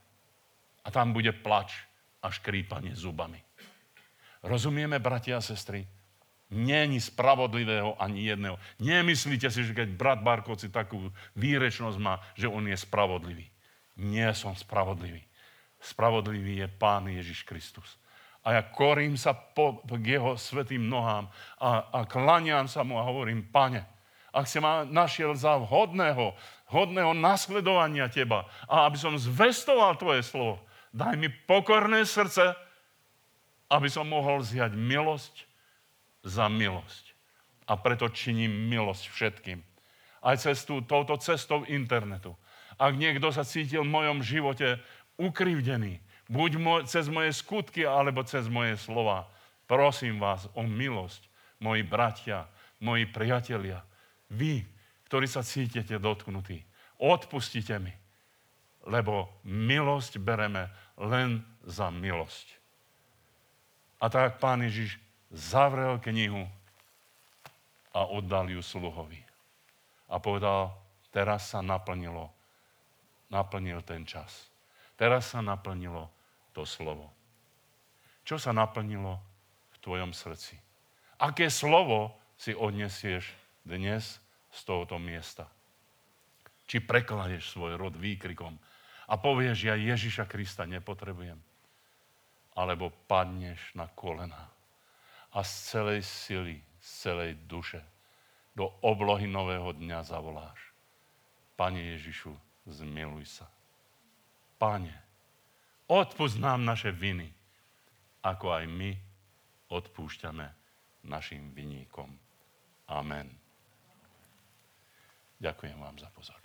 a tam bude plač a škrípanie zubami. Rozumieme, bratia a sestry? Není spravodlivého ani jedného. Nemyslíte si, že keď brat Barkovci takú výrečnosť má, že on je spravodlivý. Nie som spravodlivý. Spravodlivý je Pán Ježiš Kristus. A ja korím sa po, k jeho svetým nohám a, a klaniam sa mu a hovorím, pane, ak si ma našiel za vhodného, hodného nasledovania teba a aby som zvestoval tvoje slovo, Daj mi pokorné srdce, aby som mohol zjať milosť za milosť. A preto činím milosť všetkým. Aj cestu, touto cestou internetu. Ak niekto sa cítil v mojom živote ukrivdený, buď mo- cez moje skutky, alebo cez moje slova, prosím vás o milosť, moji bratia, moji priatelia, vy, ktorí sa cítite dotknutí, odpustite mi, lebo milosť bereme len za milosť. A tak pán Ježiš zavrel knihu a oddal ju sluhovi. A povedal, teraz sa naplnilo, naplnil ten čas. Teraz sa naplnilo to slovo. Čo sa naplnilo v tvojom srdci? Aké slovo si odnesieš dnes z tohoto miesta? Či prekladeš svoj rod výkrikom, a povieš, ja Ježiša Krista nepotrebujem. Alebo padneš na kolena a z celej sily, z celej duše do oblohy nového dňa zavoláš. Pane Ježišu, zmiluj sa. Pane, odpust nám naše viny, ako aj my odpúšťame našim viníkom. Amen. Ďakujem vám za pozornosť.